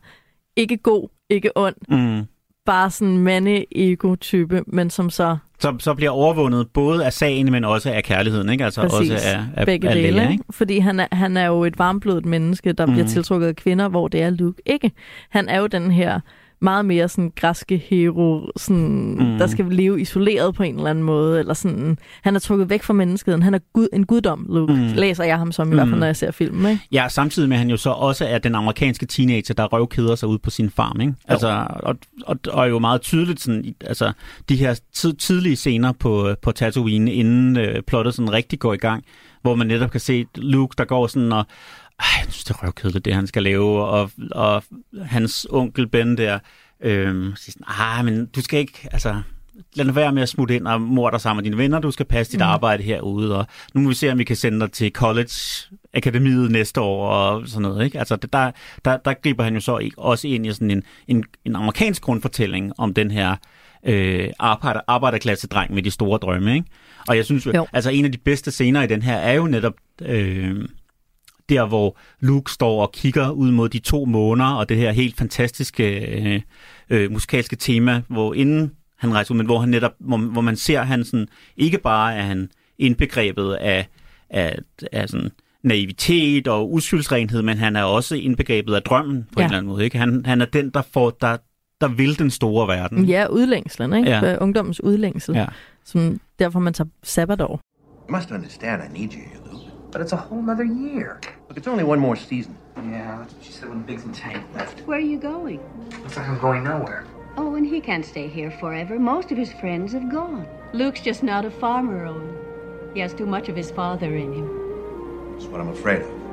ikke god, ikke ond, Mm. bare sådan mande-ego-type, men som så Så, så bliver overvundet både af sagen, men også af kærligheden, ikke? Altså Præcis. også af, af, begge af dele, Leia, ikke? ikke? Fordi han er, han er jo et varmblodet menneske, der mm. bliver Mhm. tiltrukket af kvinder, hvor det er Luke ikke. Han er jo den her meget mere sådan græske hero, sådan, mm. Der skal leve isoleret på en eller anden måde, eller sådan, han er trukket væk fra menneskeheden. Han er gud, en guddom, Luke, mm. Mm. læser jeg ham som, i hvert fald, Mm. når jeg ser filmen, ikke? Ja, samtidig med, at han jo så også er den amerikanske teenager, der røvkeder sig ud på sin farm, ikke? Altså, og, og, og er jo meget tydeligt sådan, altså, de her tid, tidlige scener på, på Tatooine, inden øh, plottet sådan rigtig går i gang, hvor man netop kan se Luke, der går sådan og jeg synes, det er røvkedeligt, det han skal lave, og, og hans onkel Ben der, øh, siger sådan, ah, men du skal ikke, altså, lad være med at smutte ind og mor dig sammen med dine venner, du skal passe dit Mm. arbejde herude, og nu må vi se, om vi kan sende dig til college akademiet næste år, og sådan noget, ikke? Altså, det- der, der, der griber han jo så ikke også ind i sådan en, en, en amerikansk grundfortælling om den her øh, arbejder, arbejderklasse-dreng med de store drømme, ikke? Og jeg synes jo, altså en af de bedste scener i den her er jo netop øh, der, hvor Luke står og kigger ud mod de to måner, og det her helt fantastiske øh, øh, musikalske tema, hvor inden han rejser ud, men hvor han netop, hvor, hvor man ser han sådan, ikke bare er han indbegrebet af, af, af sådan naivitet og uskyldsrenhed, men han er også indbegrebet af drømmen på Ja. en eller anden måde. Ikke? Han, han er den, der, får, der, der vil den store verden. Ja, udlængslen, ikke? Ja. Ungdommens udlængsel, Ja. som derfor man tager sabbatår. You must understand I need you. But it's a whole nother year. Look, it's only one more season. Yeah, that's what she said when Biggs and Tank left. Where are you going? Looks like I'm going nowhere. Oh, and he can't stay here forever. Most of his friends have gone. Luke's just not a farmer, Owen. He has too much of his father in him. That's what I'm afraid of.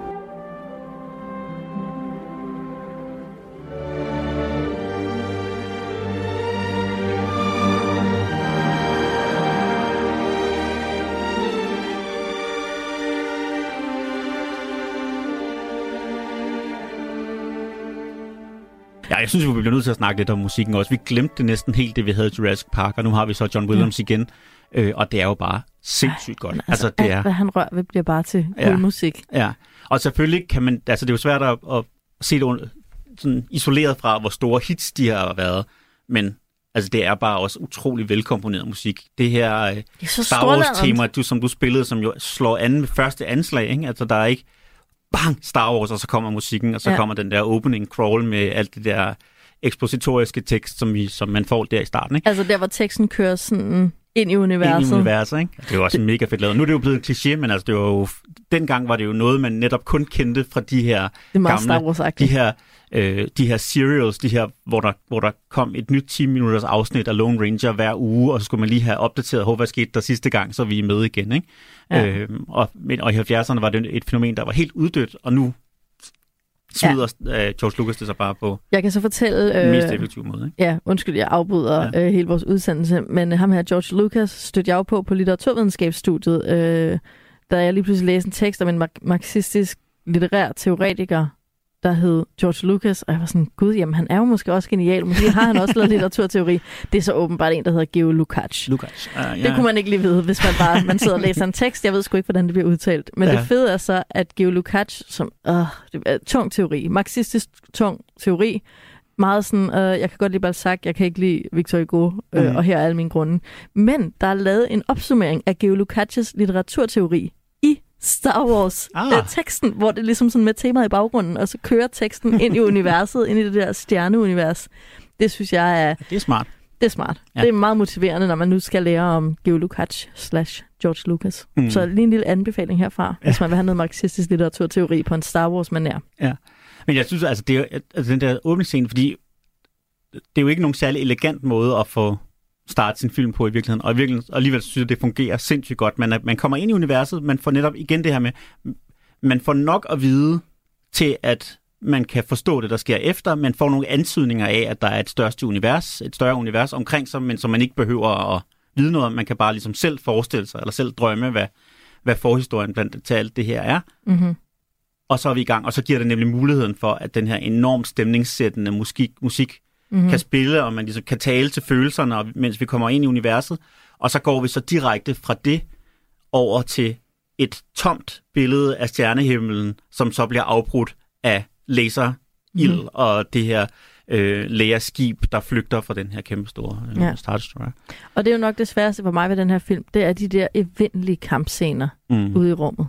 Ja, jeg synes, vi bliver nødt til at snakke lidt om musikken også. Vi glemte det næsten helt, det vi havde i Jurassic Park, og nu har vi så John Williams ja. igen. Øh, og det er jo bare sindssygt godt. Altså, Altså, det alt, er, hvad han rører ved, bliver bare til Ja. musik. ja. Og selvfølgelig kan man, altså det er jo svært at, at se det under, sådan isoleret fra, hvor store hits de har været, men altså det er bare også utrolig velkomponeret musik. Det her øh, Det Star Wars strålerent. tema, du, som du spillede, som jo slår an med første anslag, ikke? Altså der er ikke bang, Star Wars, og så kommer musikken, og så Ja. kommer den der opening crawl med alt det der ekspositoriske tekst, som, vi, som man får der i starten, ikke? Altså der, hvor teksten kører sådan ind i universet. Ind i universet, ikke? Det er jo også det... mega fedt lavet. Nu er det jo blevet kliché, men altså det var jo, dengang var det jo noget, man netop kun kendte fra de her er gamle, de her, øh, de her serials, de her, hvor der, hvor der kom et nyt 10 minutters afsnit af Lone Ranger hver uge, og så skulle man lige have opdateret, "Hov, hvad skete der sidste gang, så vi er med igen, ikke? Ja. Øhm, og, men, og i 70'erne var det et fænomen, der var helt uddødt, og nu smider ja. øh, George Lucas det så bare på Jeg kan så fortælle... den mest Øh, effektive måde, ikke? ja, undskyld, jeg afbryder ja. øh, hele vores udsendelse, men øh, ham her, George Lucas, stødte jeg jo på på litteraturvidenskabsstudiet, øh, da jeg lige pludselig læste en tekst om en marxistisk litterær teoretiker, der hed George Lucas, og jeg var sådan, gud, jamen han er jo måske også genial, måske har han også lavet litteraturteori. Det er så åbenbart en, der hedder Geo Lukács. Lukas. Uh, ja. Det kunne man ikke lige vide, hvis man bare man sidder og læser en tekst. Jeg ved sgu ikke, hvordan det bliver udtalt. Men. Ja. det fede er så, at Geo Lukács, som øh, det er tung teori, marxistisk tung teori, meget sådan, øh, jeg kan godt lide Balzac, jeg kan ikke lide Victor Hugo, øh, Mhm. og her er alle mine grunde. Men der er lavet en opsummering af Geo Lukács litteraturteori Star Wars Ah. øh, teksten, hvor det er ligesom sådan med temaet i baggrunden, og så kører teksten ind i universet, ind i det der stjerneunivers. Det synes jeg er Det er smart. det er smart. Ja. Ja. Det er meget motiverende, når man nu skal lære om Geo Lukács slash George Lucas. Mm. Så lige en lille anbefaling herfra, ja. hvis man vil have noget marxistisk litteraturteori på en Star Wars-manér. Men jeg synes altså, det er, altså den der åbningsscene, fordi det er jo ikke nogen særlig elegant måde at få starte sin film på i virkeligheden. Og, i virkeligheden, og alligevel synes jeg, det fungerer sindssygt godt. Man, er, man kommer ind i universet, man får netop igen det her med, man får nok at vide til, at man kan forstå det, der sker efter. Man får nogle antydninger af, at der er et største univers, et større univers omkring sig, men som man ikke behøver at vide noget om. Man kan bare ligesom selv forestille sig, eller selv drømme, hvad, hvad forhistorien blandt til alt det her er. Mm-hmm. Og så er vi i gang, og så giver det nemlig muligheden for, at den her enormt stemningssættende musik, musik mm-hmm. kan spille, og man ligesom kan tale til følelserne, og, mens vi kommer ind i universet. Og så går vi så direkte fra det over til et tomt billede af stjernehimlen, som så bliver afbrudt af laserild mm. og det her øh, lægerskib, der flygter fra den her kæmpe store øh, Ja. Star Destroyer. Og det er jo nok det sværeste for mig ved den her film, det er de der evindelige kampscener Mm. ude i rummet.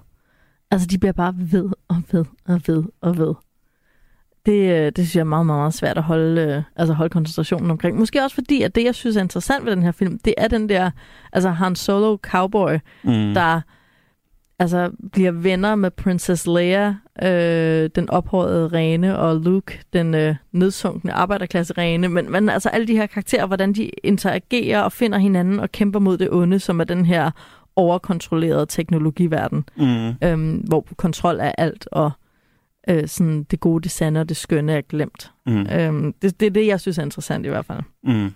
Altså, de bliver bare ved og ved og ved og ved. Det, øh, det synes jeg er meget, meget, meget svært at holde, øh, altså holde koncentrationen omkring. Måske også fordi, at det, jeg synes er interessant ved den her film, det er den der, altså Han Solo cowboy, Mm. der altså bliver venner med Princess Leia, øh, den ophøjede rene, og Luke, den øh, nedsunkne arbejderklasse rene. Men, men altså alle de her karakterer, hvordan de interagerer og finder hinanden og kæmper mod det onde, som er den her overkontrollerede teknologiverden, Mm. øhm, hvor kontrol er alt, og øh, sådan det gode, det sande og det skønne er glemt. Mm. Øhm, det, det er det, jeg synes er interessant i hvert fald. Mm.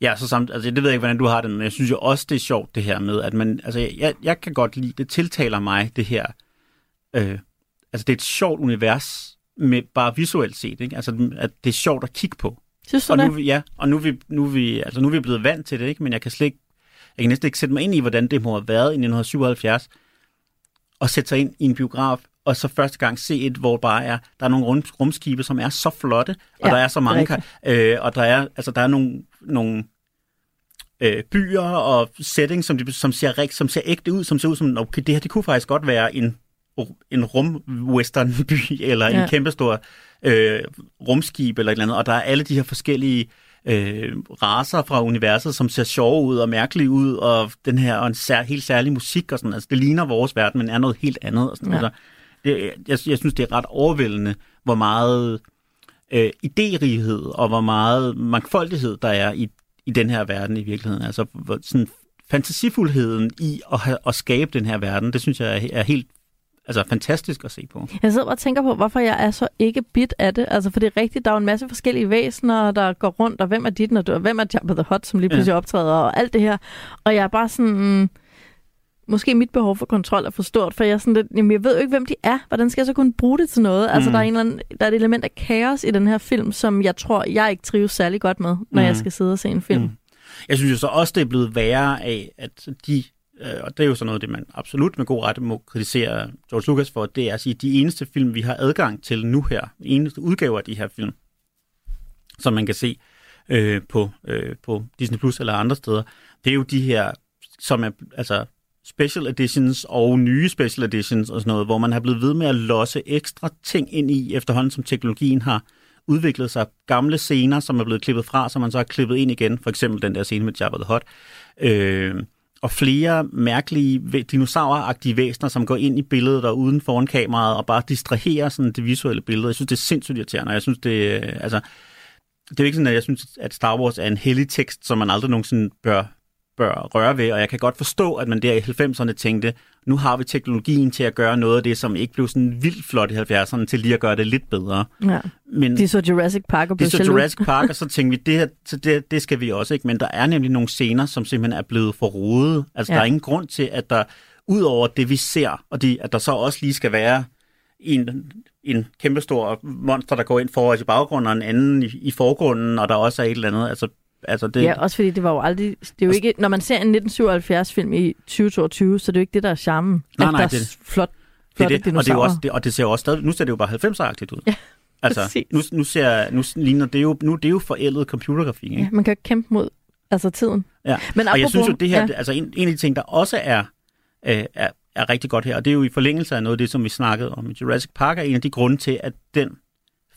Ja, så samt, altså, det ved jeg ikke, hvordan du har det, men jeg synes jo også, det er sjovt det her med, at man, altså, jeg, jeg kan godt lide, det tiltaler mig, det her, øh, altså, det er et sjovt univers, med bare visuelt set, ikke? Altså, at det er sjovt at kigge på. Synes du Og nu, det? ja, og nu er, vi, nu, er vi, altså, nu er vi blevet vant til det, ikke? Men jeg kan slet ikke, jeg kan næsten ikke sætte mig ind i, hvordan det må have været i 1977, og sætte sig ind i en biograf, og så første gang se et, hvor bare er, der er nogle rum, rumskibe, som er så flotte, og Ja, der er så mange, ka- øh, og der er, altså, der er nogle, nogle øh, byer og settings, som, de, som, ser, rigt- som ser ægte ud, som ser ud som, okay, det her, det kunne faktisk godt være en, en rum-western-by, eller. Ja. en kæmpestor øh, rumskib, eller et eller andet, og der er alle de her forskellige øh, raser fra universet, som ser sjove ud og mærkelige ud, og den her og en sær, helt særlig musik og sådan, altså det ligner vores verden, men er noget helt andet. Og sådan, Ja. altså, det, jeg, jeg synes, det er ret overvældende, hvor meget øh, idérighed og hvor meget mangfoldighed der er i, i den her verden i virkeligheden. Altså hvor, sådan fantasifuldheden i at, have, at skabe den her verden, det synes jeg er, er helt altså, fantastisk at se på. Jeg sidder og tænker på, hvorfor jeg er så ikke bit af det. Altså, for det er rigtigt, der er jo en masse forskellige væsener, der går rundt, og hvem er dit, og hvem er Jabba the Hutt, som lige pludselig ja. optræder, og alt det her. Og jeg er bare sådan... Måske mit behov for kontrol er for stort, for jeg er sådan lidt, jamen jeg ved jo ikke, hvem de er. Hvordan skal jeg så kunne bruge det til noget? Altså, Mm. der er, en eller anden, der er et element af kaos i den her film, som jeg tror, jeg ikke trives særlig godt med, når Mm. jeg skal sidde og se en film. Mm. Jeg synes jo så også, det er blevet værre af, at de, øh, og det er jo sådan noget, det man absolut med god ret må kritisere George Lucas for, det er at sige, at de eneste film, vi har adgang til nu her, de eneste udgaver af de her film, som man kan se øh, på, øh, på Disney Plus eller andre steder, det er jo de her, som er altså special editions og nye special editions og sådan noget, hvor man har blevet ved med at losse ekstra ting ind i, efterhånden som teknologien har udviklet sig. Gamle scener, som er blevet klippet fra, som man så har klippet ind igen. For eksempel den der scene med Jabba the Hutt. Øh, og flere mærkelige dinosauragtige væsener, som går ind i billedet og uden foran kameraet og bare distraherer sådan det visuelle billede. Jeg synes, det er sindssygt irriterende, og jeg synes, det øh, altså, det er jo ikke sådan, at jeg synes, at Star Wars er en hellig tekst, som man aldrig nogensinde bør, bør røre ved, og jeg kan godt forstå, at man der i 90'erne tænkte, nu har vi teknologien til at gøre noget af det, som ikke blev sådan vildt flot i 70'erne, til lige at gøre det lidt bedre. Ja. Men De så Jurassic Park og blev det så jaloux. Jurassic Park, og så tænkte vi, det, her, så det, det skal vi også ikke. Men der er nemlig nogle scener, som simpelthen er blevet for rodet. Altså, ja. der er ingen grund til, at der, ud over det, vi ser, og de, at der så også lige skal være en, en kæmpestor monster, der går ind for os i baggrunden, og en anden i, i forgrunden, og der også er et eller andet. Altså, altså det, Ja, også fordi det var jo aldrig... Det er jo ikke, når man ser en 1977-film i 2022, så det er jo ikke det, der er charmen. Nej, nej, der det- er flot, det, er det, og, det er jo også, det, og det ser jo også stadig, nu ser det jo bare 90'er-agtigt ud. Ja, altså, præcis. nu, nu, ser, nu ligner det jo, nu det er jo forældet computergrafik, ikke? Ja, man kan kæmpe mod altså tiden. Ja. Men og jeg synes jo, det her, ja. altså en, en af de ting, der også er, øh, er, er rigtig godt her, og det er jo i forlængelse af noget af det, som vi snakkede om i Jurassic Park, er en af de grunde til, at den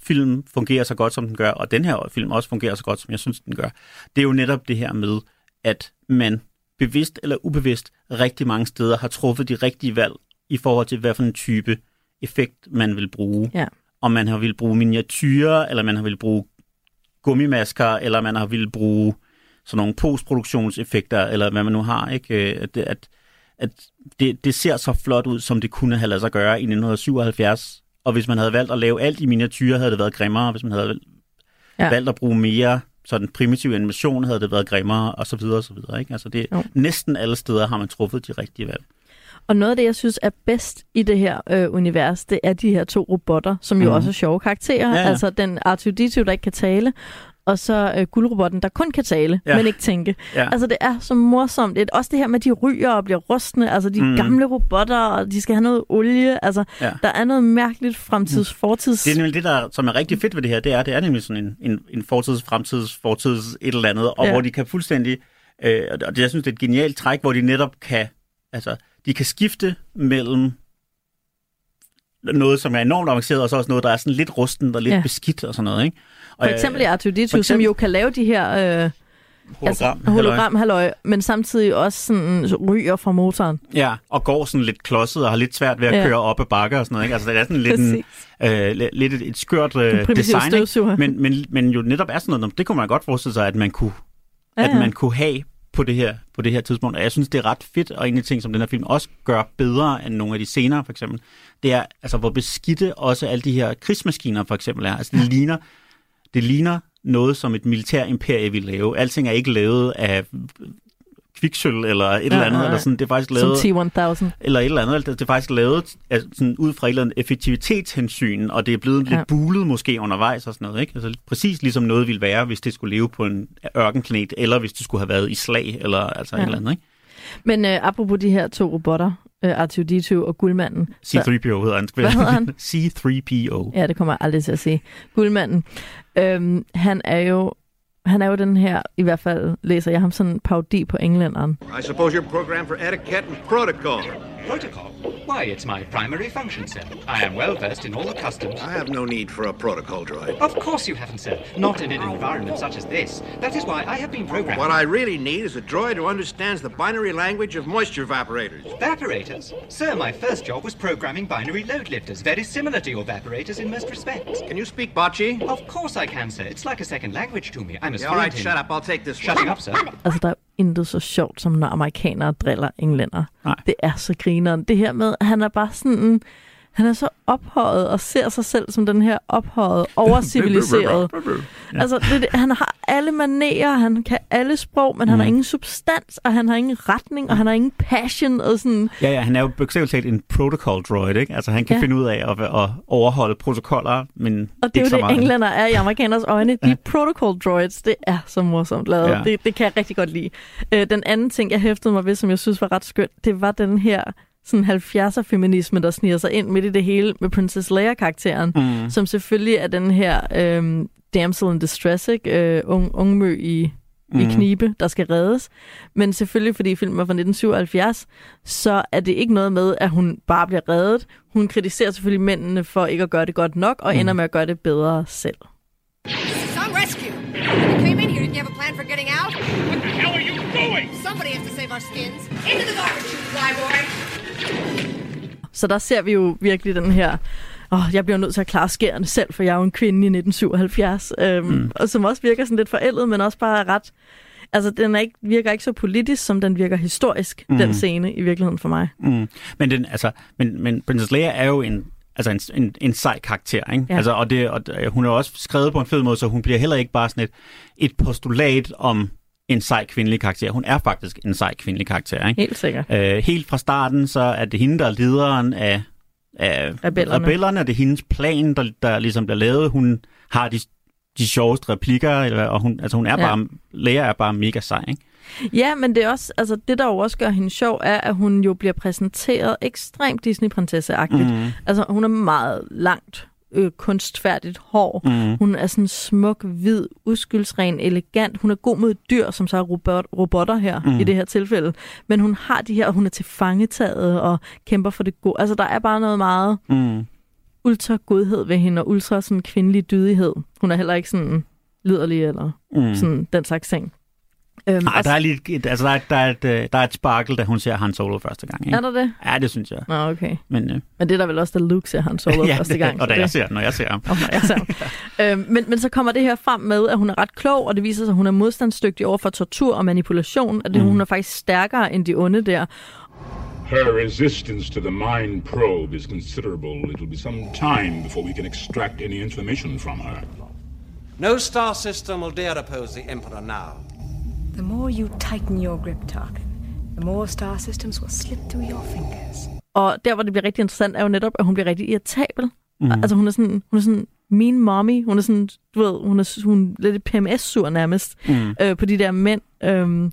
film fungerer så godt, som den gør, og den her film også fungerer så godt, som jeg synes, den gør. Det er jo netop det her med, at man bevidst eller ubevidst rigtig mange steder har truffet de rigtige valg i forhold til, hvad for en type effekt man vil bruge. Ja. Om man har vil bruge miniatyrer, eller man har vil bruge gummimasker, eller man har vil bruge sådan nogle postproduktionseffekter, eller hvad man nu har, ikke? Øh, At, det- at, at det, det ser så flot ud, som det kunne have ladet sig gøre i 1977. Og hvis man havde valgt at lave alt i miniatyr, havde det været grimmere. Hvis man havde Ja. valgt at bruge mere sådan primitiv animation, havde det været grimmere, og så videre, og så videre. Ikke? Altså det, Jo. næsten alle steder har man truffet de rigtige valg. Og noget af det, jeg synes er bedst i det her øh, univers, det er de her to robotter, som jo Mhm. også er sjove karakterer. Ja, ja. Altså den R2-D2, der ikke kan tale, og så øh, guldrobotten, der kun kan tale, ja. Men ikke tænke. Ja. Altså det er så morsomt. Er også det her med, at de ryger og bliver rustne. Altså de mm. Gamle robotter, og de skal have noget olie. Altså Ja. der er noget mærkeligt fremtids, fortids... Det er nemlig det, der, som er rigtig fedt ved det her, det er, det er nemlig sådan en, en, en fortids, fremtids, fortids et eller andet, og Ja. hvor de kan fuldstændig, øh, og det, jeg synes, det er et genialt træk, hvor de netop kan, altså, de kan skifte mellem noget, som er enormt avanceret, og så også noget, der er sådan lidt rusten og lidt ja. beskidt og sådan noget, ikke? For Og, eksempel i R2-D2, som jo kan lave de her øh, hologram, altså, hologram halløj, men samtidig også sådan ryger fra motoren. Ja, og går sådan lidt klodset og har lidt svært ved at Ja. køre op ad bakker og sådan noget, ikke? Altså, det er sådan lidt, en, øh, lidt et, et skørt øh, design. Men, men, men jo netop er sådan noget, det kunne man godt forestille sig, at man kunne Ja, at man kunne have på det her på det her tidspunkt. Og jeg synes, det er ret fedt, og en af de ting, som den her film også gør bedre end nogle af de senere, for eksempel, det er, altså, hvor beskidte også alle de her krigsmaskiner, for eksempel, er. Altså, det ligner, det ligner noget, som et militær imperie ville lave. Alting er ikke lavet af kviksøl eller et eller andet, nej. eller sådan. Det er faktisk Som lavet T-1000. eller et eller andet. Det er faktisk lavet altså, sådan, ud fra et eller andet effektivitetshensyn, og det er blevet Ja. lidt bulet måske undervejs og sådan noget. Ikke? Altså, præcis ligesom noget ville være, hvis det skulle leve på en ørkenplanet, eller hvis det skulle have været i slag, eller altså Ja. ja. et eller andet. Ikke? Men øh, apropos de her to robotter, øh, R2-D2 og Guldmanden. så- C-3PO hedder han. Hvad hedder han? C-3PO. Ja, det kommer jeg aldrig til at sige. Guldmanden. Øhm, han er jo han er jo den her, i hvert fald læser jeg ham sådan en parodi på englænderen. I suppose you're programmed for etiquette and protocol. Protocol? Why, it's my primary function, sir. I am well versed in all the customs. I have no need for a protocol droid. Of course you haven't, sir. Not in an environment such as this. That is why I have been programmed. What I really need is a droid who understands the binary language of moisture evaporators. Evaporators? Sir, my first job was programming binary load lifters, very similar to your evaporators in most respects. Can you speak Bocce? Of course I can, sir. It's like a second language to me. I'm as Yeah, all right, in... shut up. I'll take this Shutting one. up, sir. Altså, der jo intet så sjovt, som når amerikanere driller englænder. Nej. Det er så grineren. Det her med, han er bare sådan... Han er så ophøjet og ser sig selv som den her ophøjet, overciviliserede. Ja. Altså, det, han har alle manerer, han kan alle sprog, men han Mm. har ingen substans, og han har ingen retning, og han har ingen passion, og sådan... Ja, ja, han er jo bogstaveligt talt en protocol droid, ikke? Altså, han kan Ja. ja. finde ud af at, at overholde protokoller, men Og det er jo det, meget. englænder er i amerikaners øjne. De protocol droids, det er så morsomt lavet. Ja. Ja. Det, det kan jeg rigtig godt lide. Øh, den anden ting, jeg hæftede mig ved, som jeg synes var ret skønt, det var den her sådan 70'er feminisme, der sniger sig ind midt i det hele med Princess Leia-karakteren, mm. som selvfølgelig er den her øhm, damsel in distress, ikke? Øh, ung, ungmø i, mm. i knibe, der skal reddes. Men selvfølgelig, fordi filmen er fra 1977, så er det ikke noget med, at hun bare bliver reddet. Hun kritiserer selvfølgelig mændene for ikke at gøre det godt nok, og mm. ender med at gøre det bedre selv. Some rescue. When you came in here, didn't you have a plan for getting out? What the hell are you doing? Somebody has to save our skins. Into the garbage chute, flyboy. Så der ser vi jo virkelig den her, åh, jeg bliver nødt til at klare skærene selv, for jeg er jo en kvinde i 1977, øhm, mm. og som også virker sådan lidt forældet, men også bare ret, altså den er ikke, virker ikke så politisk, som den virker historisk, mm. den scene i virkeligheden for mig. Mm. Men, den, altså, men, men Princess Leia er jo en, altså en, en, en sej karakter, ikke? Ja. Altså, og, det, og det- hun er også skrevet på en fed måde, så hun bliver heller ikke bare sådan et, et postulat om en sej kvindelig karakter. Hun er faktisk en sej kvindelig karakter, ikke? Helt sikkert. Øh, helt fra starten, så er det hende, der er lederen af, af Rebellerne. rebellerne. Det er hendes plan, der, der ligesom bliver lavet. Hun har de, de sjoveste replikker, eller- og hun, altså hun er Ja. bare, Leia er bare mega sej, ikke? Ja, men det er også, altså det der jo også gør hende sjov, er, at hun jo bliver præsenteret ekstremt Disney-prinsesseagtigt. Mm. Altså hun er meget langt øh, kunstfærdigt hår. Mm. Hun er sådan smuk, hvid, uskyldsren, elegant. Hun er god mod dyr, som så er robot, robotter her mm. i det her tilfælde. Men hun har de her, hun er til fangetaget og kæmper for det gode. Altså der er bare noget meget Mm. ultra godhed ved hende, og ultra sådan kvindelig dydighed. Hun er heller ikke sådan liderlig eller Mm. sådan den slags ting. Øhm, Nej, og- der er, lige, et- altså, der, er, der, er et, øh, der er et sparkel, da hun ser Han Solo første gang. Ikke? Er der det? Ja, det synes jeg. Nå, okay. Men, øh, Men det er der vel også, da Luke ser Han Solo ja, første det- gang. Og så da jeg det- ser, når jeg ser ham. Oh, jeg ser. øhm, men, men så kommer det her frem med, at hun er ret klog, og det viser sig, at hun er modstandsdygtig over for tortur og manipulation, at det, Mm. hun er faktisk stærkere end de onde der. Her resistance to the mind probe is considerable. It'll be some time before we can extract any information from her. No star system will dare oppose the Emperor now. The more you tighten your grip, Tarkin, the more star systems will slip through your fingers. Og der, hvor det bliver rigtig interessant, er jo netop, at hun bliver rigtig irritabel. Mm. Altså hun er sådan, hun er sådan mean mommy. Hun er sådan, du ved, hun er, hun er lidt PMS-sur nærmest Mm. øh, på de der mænd. Øhm,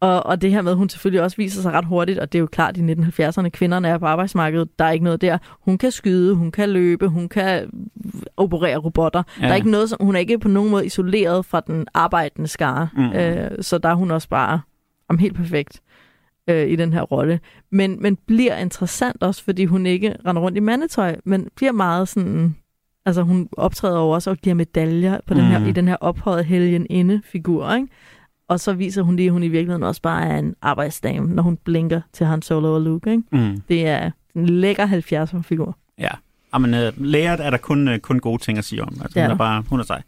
og, og det her med, at hun selvfølgelig også viser sig ret hurtigt, og det er jo klart, i 1970'erne, kvinderne er på arbejdsmarkedet, der er ikke noget der. Hun kan skyde, hun kan løbe, hun kan operere robotter. Ja. Der er ikke noget, som, hun er ikke på nogen måde isoleret fra den arbejdende skare. Mm. Øh, så der er hun også bare om helt perfekt øh, i den her rolle. Men, men bliver interessant også, fordi hun ikke render rundt i mandetøj, men bliver meget sådan... Altså hun optræder jo også og giver medaljer på den her, Mm. i den her ophøjet helgen inde figur, ikke? Og så viser hun lige, at hun i virkeligheden også bare er en arbejdsdame, når hun blinker til Han Solo og Luke, ikke? Mm. Det er en lækker 70'er figur. Ja. Jamen, uh, læret er der kun, uh, kun gode ting at sige om. Altså, Det er hun er bare, hun er sej.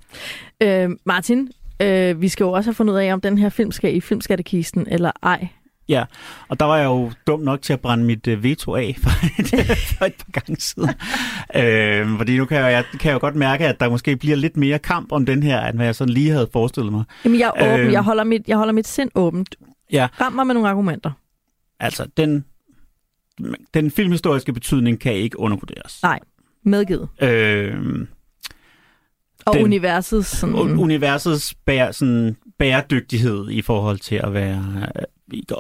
Øh, Martin, øh, vi skal jo også have fundet ud af, om den her film skal i filmskattekisten eller ej. Ja, og der var jeg jo dum nok til at brænde mit uh, veto af for et, for et par gange siden. øh, fordi nu kan jeg, jeg kan jeg jo godt mærke, at der måske bliver lidt mere kamp om den her, end hvad jeg sådan lige havde forestillet mig. Jamen, jeg er åben. Øh, Jeg, holder mit, jeg holder mit sind åbent. Ja, Ram mig med nogle argumenter. altså den, den filmhistoriske betydning kan ikke undervurderes. Nej, medgivet. Øh, Og Den- universets sådan... Universets bære, sådan, bæredygtighed i forhold til at være øh,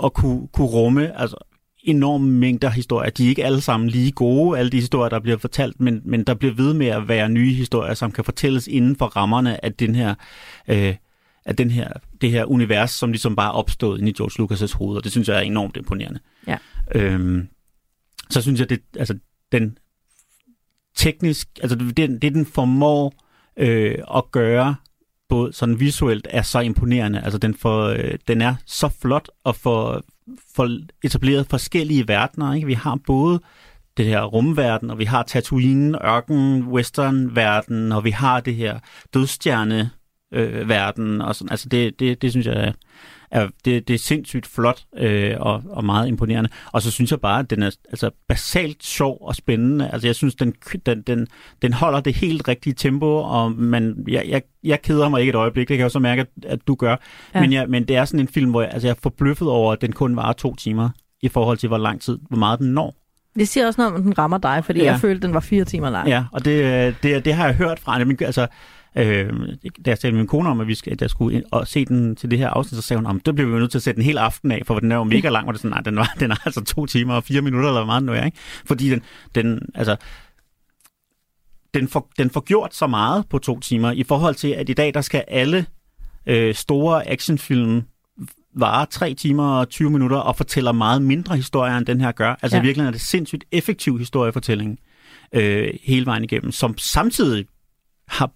at kunne, kunne rumme altså, enorme mængder historier. De er ikke alle sammen lige gode, alle de historier, der bliver fortalt, men, men der bliver ved med at være nye historier, som kan fortælles inden for rammerne af den her, øh, af den her, det her univers, som ligesom bare er opstået inde i George Lucas' hoved, og det synes jeg er enormt imponerende. Ja. Øhm, så synes jeg, det, altså, den teknisk, altså det, det, den formår øh, at gøre, både sådan visuelt, er så imponerende. Altså den, for, øh, den er så flot og for, for etableret forskellige verdener. Ikke? Vi har både det her rumverden, og vi har Tatooine, ørken, western-verden, og vi har det her dødstjerne øh, verden og sådan. Altså det, det, det synes jeg er, det, det er sindssygt flot øh, og, og meget imponerende. Og så synes jeg bare, at den er altså, basalt sjov og spændende. Altså jeg synes, den, den, den, den holder det helt rigtige tempo, og man, jeg, jeg, jeg keder mig ikke et øjeblik. Det kan jeg jo så mærke, at, at du gør. Ja. Men, jeg, men det er sådan en film, hvor jeg, altså, jeg er forbløffet over, at den kun varer to timer i forhold til, hvor lang tid, hvor meget den når. Det siger også noget om, at den rammer dig, fordi ja. Jeg følte, den var fire timer lang. Ja, og det, det, det har jeg hørt fra altså, øh, da jeg talte med min kone om, at, vi skal, at jeg skulle ind og se den til det her afsnit, så sagde hun, om det bliver vi nødt til at sætte en hel aften af, for den er jo mega lang, og det er sådan, nej, den, var, den er altså to timer og fire minutter, eller hvor meget den nu er, ikke? Fordi den, den altså, den får, den får gjort så meget på to timer, i forhold til, at i dag, der skal alle øh, store actionfilm varer 3 timer og 20 minutter og fortæller meget mindre historier, end den her gør. Altså ja. virkelig er det sindssygt effektiv historiefortælling øh, hele vejen igennem, som samtidig har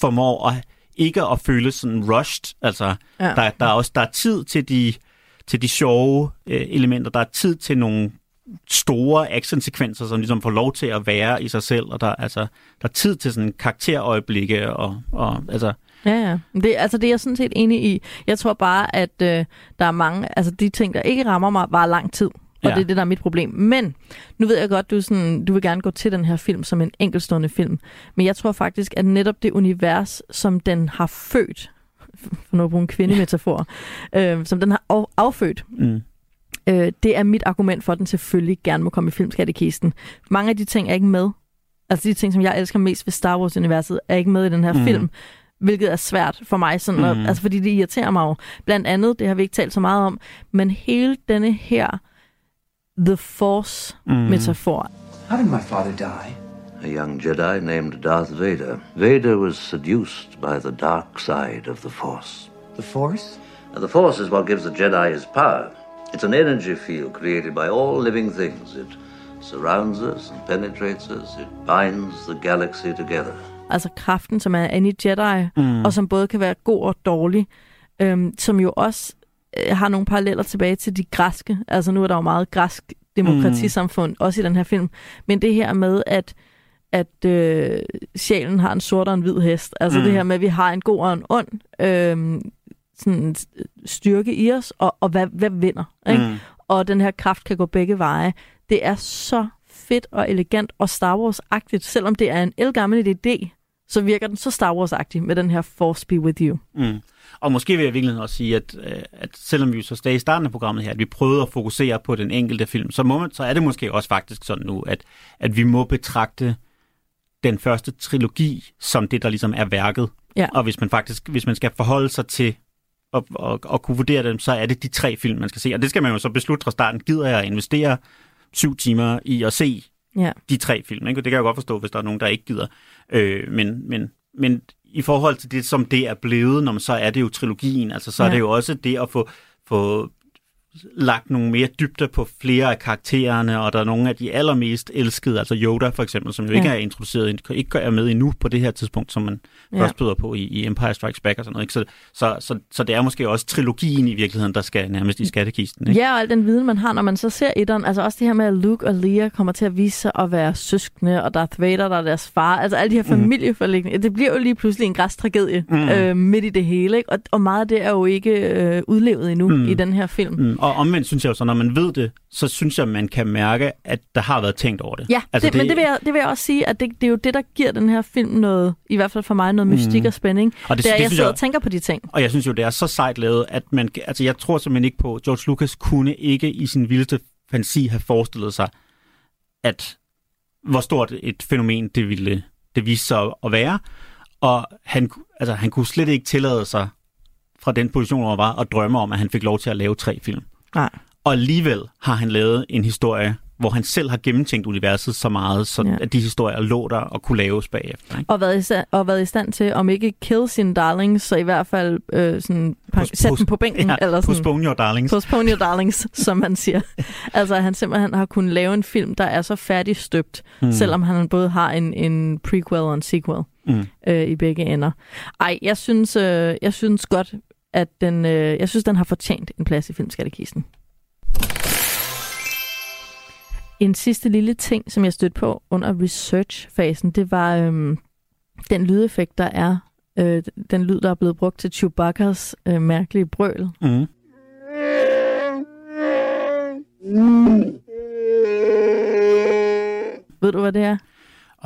formår at ikke at føles sådan rushed. Altså, ja. der, der, er også der er tid til de, til de sjove øh, elementer. Der er tid til nogle store actionsekvenser, som ligesom får lov til at være i sig selv, og der, altså, der er tid til sådan karakterøjeblikke, og, og altså, Ja, ja. Det, altså, det er jeg sådan set enig i. Jeg tror bare, at øh, der er mange, altså de ting, der ikke rammer mig, var lang tid. Og Ja. det er det, der er mit problem. Men nu ved jeg godt, du, sådan, du vil gerne gå til den her film som en enkeltstående film. Men jeg tror faktisk, at netop det univers, som den har født, for nu at bruge en kvindemetafor, øh, som den har af, affødt, mm. øh, det er mit argument for, at den selvfølgelig gerne må komme i filmskattekisten. Mange af de ting er ikke med. Altså de ting, som jeg elsker mest ved Star Wars-universet, er ikke med i den her mm. film. Hvilket er svært for mig, sådan at, Mhm. altså fordi det irriterer mig jo. Blandt andet, det har vi ikke talt så meget om, men hele denne her The Force-metafor. How did my father die? A young Jedi named Darth Vader. Vader was seduced by the dark side of the Force. The Force? And the Force is what gives the Jedi his power. It's an energy field created by all living things. It surrounds us and penetrates us. It binds the galaxy together. altså kraften, som er inde i Jedi, Mm. mm. og som både kan være god og dårlig, øhm, som jo også øh, har nogle paralleller tilbage til de græske. Altså nu er der jo meget græsk demokratisamfund, mm. også i den her film. Men det her med, at at øh, sjælen har en sort og en hvid hest. Altså mm. det her med, at vi har en god og en ond øh, sådan styrke i os, og, og hvad, hvad vinder. Ikke? Mm. Og den her kraft kan gå begge veje. Det er så fedt og elegant og Star Wars-agtigt, selvom det er en elgammel idé, så virker den så Star Wars-agtig med den her Force Be With You. Mm. Og måske vil jeg virkelig også sige, at, øh, at selvom vi så stadig i starten af programmet her, at vi prøvede at fokusere på den enkelte film, så, må man, så er det måske også faktisk sådan nu, at, at vi må betragte den første trilogi som det, der ligesom er værket. Ja. Og hvis man faktisk, hvis man skal forholde sig til at, at, at kunne vurdere dem, så er det de tre film, man skal se. Og det skal man jo så beslutte fra starten. Gider jeg at investere syv timer i at se ja. de tre film? Ikke? Og det kan jeg godt forstå, hvis der er nogen, der ikke gider. Øh, men, men, men i forhold til det, som det er blevet, når man, så er det jo trilogien. Altså, så ja. er det jo også det at få, få lagt nogle mere dybder på flere af karaktererne, og der er nogle af de allermest elskede, altså Yoda for eksempel, som jo ja. ikke er introduceret, ikke er med endnu på det her tidspunkt, som man ja. først byder på i, i Empire Strikes Back og sådan noget. Ikke? Så, så, så, så det er måske også trilogien i virkeligheden, der skal nærmest i skattekisten. Ikke? Ja, og al den viden, man har, når man så ser etteren, altså også det her med, at Luke og Leia kommer til at vise sig at være søskende, og Darth Vader, der er deres far, altså alle de her mhm. familieforlægninger, mm. det bliver jo lige pludselig en græstragedie mm. øh, midt i det hele, ikke? Og, og meget af det er jo ikke øh, udlevet endnu mm. i den her film. Mm. Og omvendt synes jeg jo så, når man ved det, så synes jeg, man kan mærke, at der har været tænkt over det. Ja, altså det, det, men det vil, jeg, det vil jeg også sige, at det, det er jo det, der giver den her film noget, i hvert fald for mig, noget mystik mm. og spænding. Og det, det er, det, jeg sidder jeg, og tænker på de ting. Og jeg synes jo, det er så sejt lavet, at man, altså jeg tror simpelthen ikke på, George Lucas kunne ikke i sin vildeste fantasi have forestillet sig, at hvor stort et fænomen det ville det vise sig at være. Og han, altså, han kunne slet ikke tillade sig fra den position, hvor han var, at drømme om, at han fik lov til at lave tre film. Nej. Og alligevel har han lavet en historie, hvor han selv har gennemtænkt universet så meget, så ja. at de historier lå der og kunne laves bagefter. Ikke? Og, været i stand, og været i stand til, om ikke kill sine darlings, så i hvert fald øh, sådan, pos, sætte dem på bænken. Ja, eller sådan, postpone your darlings. Postpone your darlings, som man siger. altså, han simpelthen har kunnet lave en film, der er så færdigstøbt, mm. selvom han både har en, en prequel og en sequel mm. øh, i begge ender. Ej, jeg synes, øh, jeg synes godt, at den, øh, jeg synes, den har fortjent en plads i filmskattekisten. En sidste lille ting, som jeg stødte på under research-fasen, det var øhm, den lydeffekt, der er. Øh, den lyd, der er blevet brugt til Chewbacca's øh, mærkelige brøl. Mm. Ved du, hvad det er?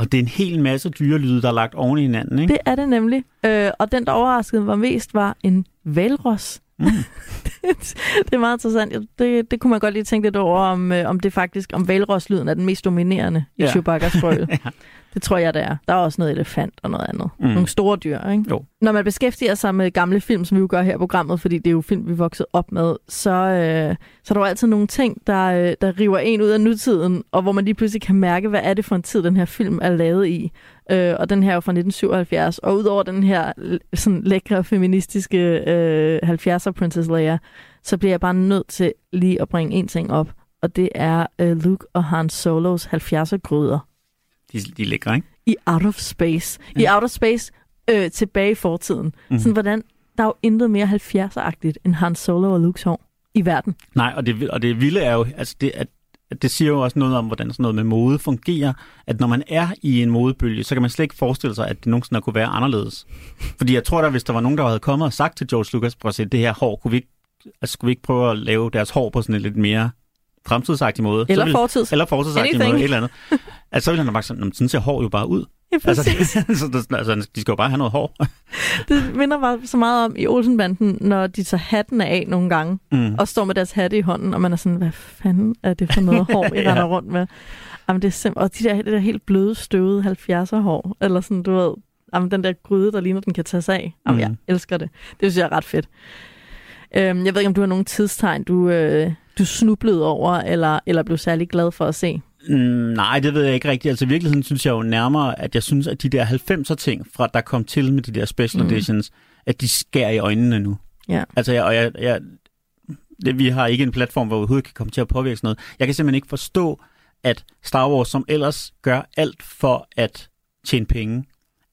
Og det er en hel masse dyrelyde, der er lagt oven i hinanden, ikke? Det er det nemlig. Øh, og den, der overraskede mig mest, var en valros. Mm. det er meget interessant. Det, det kunne man godt lige tænke lidt over, om, øh, om det faktisk, om valroslyden er den mest dominerende i ja. Chewbacca's brøl. ja. Det tror jeg, det er. Der er også noget elefant og noget andet. Mm. Nogle store dyr, ikke? Jo. Når man beskæftiger sig med gamle film, som vi jo gør her i programmet, fordi det er jo film, vi vokset op med, så, øh, så er der jo altid nogle ting, der, øh, der river en ud af nutiden, og hvor man lige pludselig kan mærke, hvad er det for en tid, den her film er lavet i. Øh, og den her er jo fra 1977. Og udover den her sådan lækre, feministiske øh, 70'er Princess Leia, så bliver jeg bare nødt til lige at bringe en ting op. Og det er øh, Luke og Han Solos 70'er gryder. De, de er lækre, ikke? I Out of Space. Ja. I Out of Space øh, tilbage i fortiden. Mm-hmm. Sådan hvordan, der er jo intet mere 70'er-agtigt end Han Solo og Lukes hår i verden. Nej, og det, og det vilde er jo, altså det, at det siger jo også noget om, hvordan sådan noget med mode fungerer, at når man er i en modebølge, så kan man slet ikke forestille sig, at det nogensinde kunne være anderledes. Fordi jeg tror da, hvis der var nogen, der havde kommet og sagt til George Lucas, prøv at se, det her hår, kunne vi ikke, altså, skulle vi ikke prøve at lave deres hår på sådan en lidt mere fremtidsagtig måde. Eller vil, fortids. Eller fortidsagtig måde, et eller andet. Altså, så ville han bare sådan, sådan ser hår jo bare ud. Ja, altså, så, altså, de skal jo bare have noget hår. det minder bare så meget om i Olsenbanden, når de tager hatten af nogle gange, mm. og står med deres hatte i hånden, og man er sådan, hvad fanden er det for noget hår, I ja. render rundt med? Jamen, det er simpelthen, og de der, det der helt bløde, støvede 70'er hår, eller sådan, du ved, jamen, den der gryde, der ligner, den kan tage sig af. Jamen, mm. jeg elsker det. Det synes jeg er ret fedt. Øhm, jeg ved ikke, om du har nogle tidstegn, du, øh, du snublede over, eller, eller blev særlig glad for at se? Mm, nej, det ved jeg ikke rigtigt. Altså i virkeligheden synes jeg jo nærmere, at jeg synes, at de der 90'er ting, fra der kom til med de der special mm. editions, at de skærer i øjnene nu. Ja. Altså, jeg, og jeg, jeg, det, vi har ikke en platform, hvor vi overhovedet kan komme til at påvirke sådan noget. Jeg kan simpelthen ikke forstå, at Star Wars, som ellers gør alt for at tjene penge,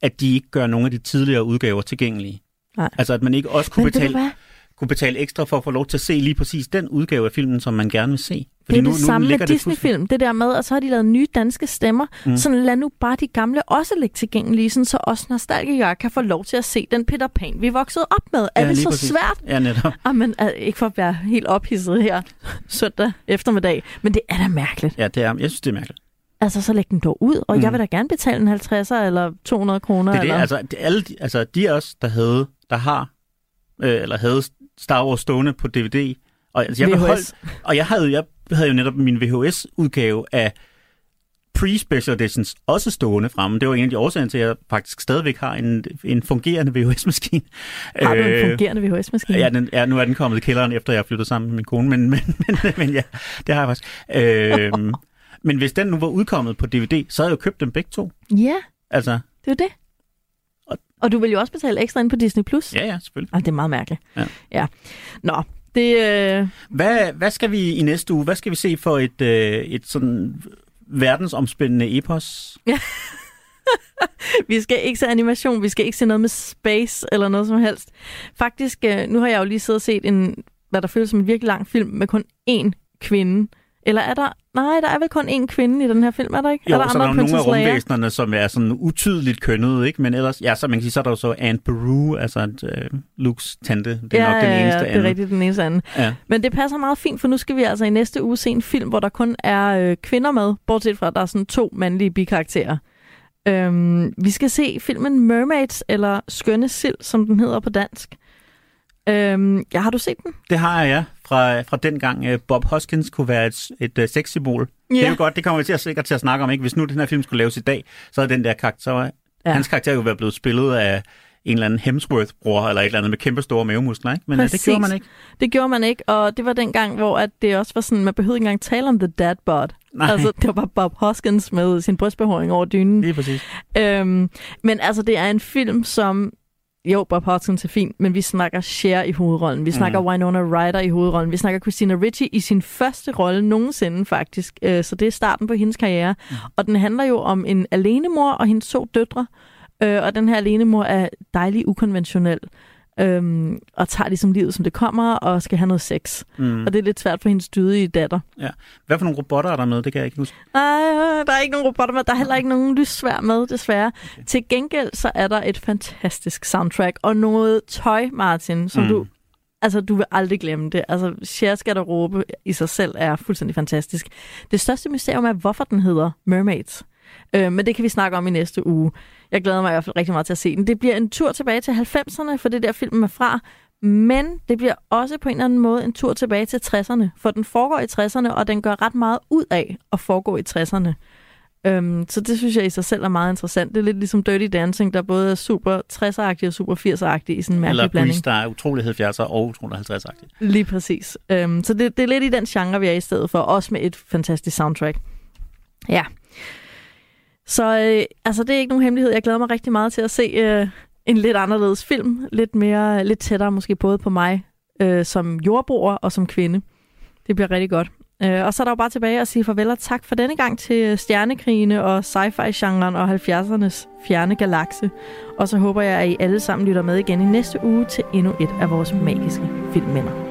at de ikke gør nogle af de tidligere udgaver tilgængelige. Nej. Altså, at man ikke også kunne Men betale kunne betale ekstra for at få lov til at se lige præcis den udgave af filmen, som man gerne vil se. Fordi det er nu, det samme med Disney-film. Det der med, at så har de lavet nye danske stemmer. Mm. Så lad nu bare de gamle også ligge tilgængelige, sådan, så os nostalgikere kan få lov til at se den Peter Pan, vi voksede op med. Er ja, det så præcis. svært? Ja, netop. Jamen, ah, ikke for at være helt ophidset her søndag eftermiddag, men det er da mærkeligt. Ja, det er, jeg synes, det er mærkeligt. Altså, så læg den dog ud, og mm. jeg vil da gerne betale en 50'er eller 200 kroner. Det er det, eller... altså, det, alle, altså, de af os, der havde, der har, øh, eller havde Star Wars stående på DVD, og, altså, jeg beholdt, og jeg havde, jeg havde jo netop min VHS-udgave af pre-special editions også stående fremme. Det var en af de årsager til, at jeg faktisk stadigvæk har en, en fungerende VHS-maskine. Har du en øh, fungerende VHS-maskine? Ja, den, ja, nu er den kommet i kælderen, efter jeg flyttet sammen med min kone, men, men, men, men ja, det har jeg faktisk. Øh, men hvis den nu var udkommet på DVD, så havde jeg jo købt dem begge to. Ja, altså, det er det. Og, du vil jo også betale ekstra ind på Disney+. Plus. Ja, ja, selvfølgelig. Og det er meget mærkeligt. Ja. ja. Nå, det... Øh... Hvad, hvad skal vi i næste uge? Hvad skal vi se for et, øh, et sådan verdensomspændende epos? Ja. vi skal ikke se animation, vi skal ikke se noget med space eller noget som helst. Faktisk, øh, nu har jeg jo lige siddet og set en, hvad der føles som en virkelig lang film med kun én kvinde, eller er der... Nej, der er vel kun én kvinde i den her film, er der ikke? Jo, er der så andre er der nogle af rumvæsenerne, som er sådan utydeligt kønnet, ikke? Men ellers, ja, så man kan sige, så er der jo så Aunt Beru, altså uh, Lukes tante. Det er ja, nok den eneste ja, det er rigtigt den eneste anden. Ja. Men det passer meget fint, for nu skal vi altså i næste uge se en film, hvor der kun er øh, kvinder med, bortset fra, at der er sådan to mandlige bikarakterer. Øhm, vi skal se filmen Mermaids, eller Skønne Sild, som den hedder på dansk. Øhm, ja, har du set den? Det har jeg, ja. Fra, fra den gang uh, Bob Hoskins kunne være et, et uh, sexsymbol. Yeah. Det er jo godt, det kommer vi til at, sikkert til at snakke om. ikke. Hvis nu den her film skulle laves i dag, så er den der karakter, ja. hans karakter jo været blevet spillet af en eller anden Hemsworth-bror, eller et eller andet med kæmpe store mavemuskler, ikke? Men Præcis. det gjorde man ikke. Det gjorde man ikke, og det var den gang, hvor at det også var sådan, man behøvede ikke engang tale om The Dad Bod. Nej. Altså, det var bare Bob Hoskins med sin brystbehåring over dynen. Lige præcis. Øhm, men altså, det er en film, som jo, Bob Hoskins er fint, men vi snakker Cher i hovedrollen. Vi snakker mm. Winona Ryder i hovedrollen. Vi snakker Christina Ricci i sin første rolle nogensinde, faktisk. Øh, så det er starten på hendes karriere. Mm. Og den handler jo om en alenemor og hendes to døtre. Øh, og den her alenemor er dejlig ukonventionel øhm, og tager ligesom livet, som det kommer, og skal have noget sex. Mm. Og det er lidt svært for hendes dydige datter. Ja. Hvad for nogle robotter er der med? Det kan jeg ikke huske. Nej, der er ikke nogen robotter med. Der er heller ikke nogen lyssvær med, desværre. Okay. Til gengæld så er der et fantastisk soundtrack, og noget tøj, Martin, som mm. du Altså, du vil aldrig glemme det. Altså, Cher's garderobe i sig selv er fuldstændig fantastisk. Det største mysterium er, hvorfor den hedder Mermaids. Øh, men det kan vi snakke om i næste uge. Jeg glæder mig i hvert fald rigtig meget til at se den. Det bliver en tur tilbage til 90'erne, for det der film er fra. Men det bliver også på en eller anden måde en tur tilbage til 60'erne, for den foregår i 60'erne, og den gør ret meget ud af at foregå i 60'erne. Øhm, så det synes jeg i sig selv er meget interessant. Det er lidt ligesom Dirty Dancing, der både er super 60'er-agtig og super 80'er-agtig i sådan en mærkelig Eller blanding. Eller der er utrolig 70'er og utrolig 50'er-agtig. Lige præcis. Øhm, så det, det er lidt i den genre, vi er i stedet for, også med et fantastisk soundtrack. Ja. Så øh, altså, det er ikke nogen hemmelighed. Jeg glæder mig rigtig meget til at se øh, en lidt anderledes film. Lidt mere, lidt tættere måske både på mig øh, som jordboer og som kvinde. Det bliver rigtig godt. Øh, og så er der jo bare tilbage at sige farvel og tak for denne gang til øh, stjernekrigene og sci-fi-genren og 70'ernes fjerne galakse. Og så håber jeg, at I alle sammen lytter med igen i næste uge til endnu et af vores magiske filmminder.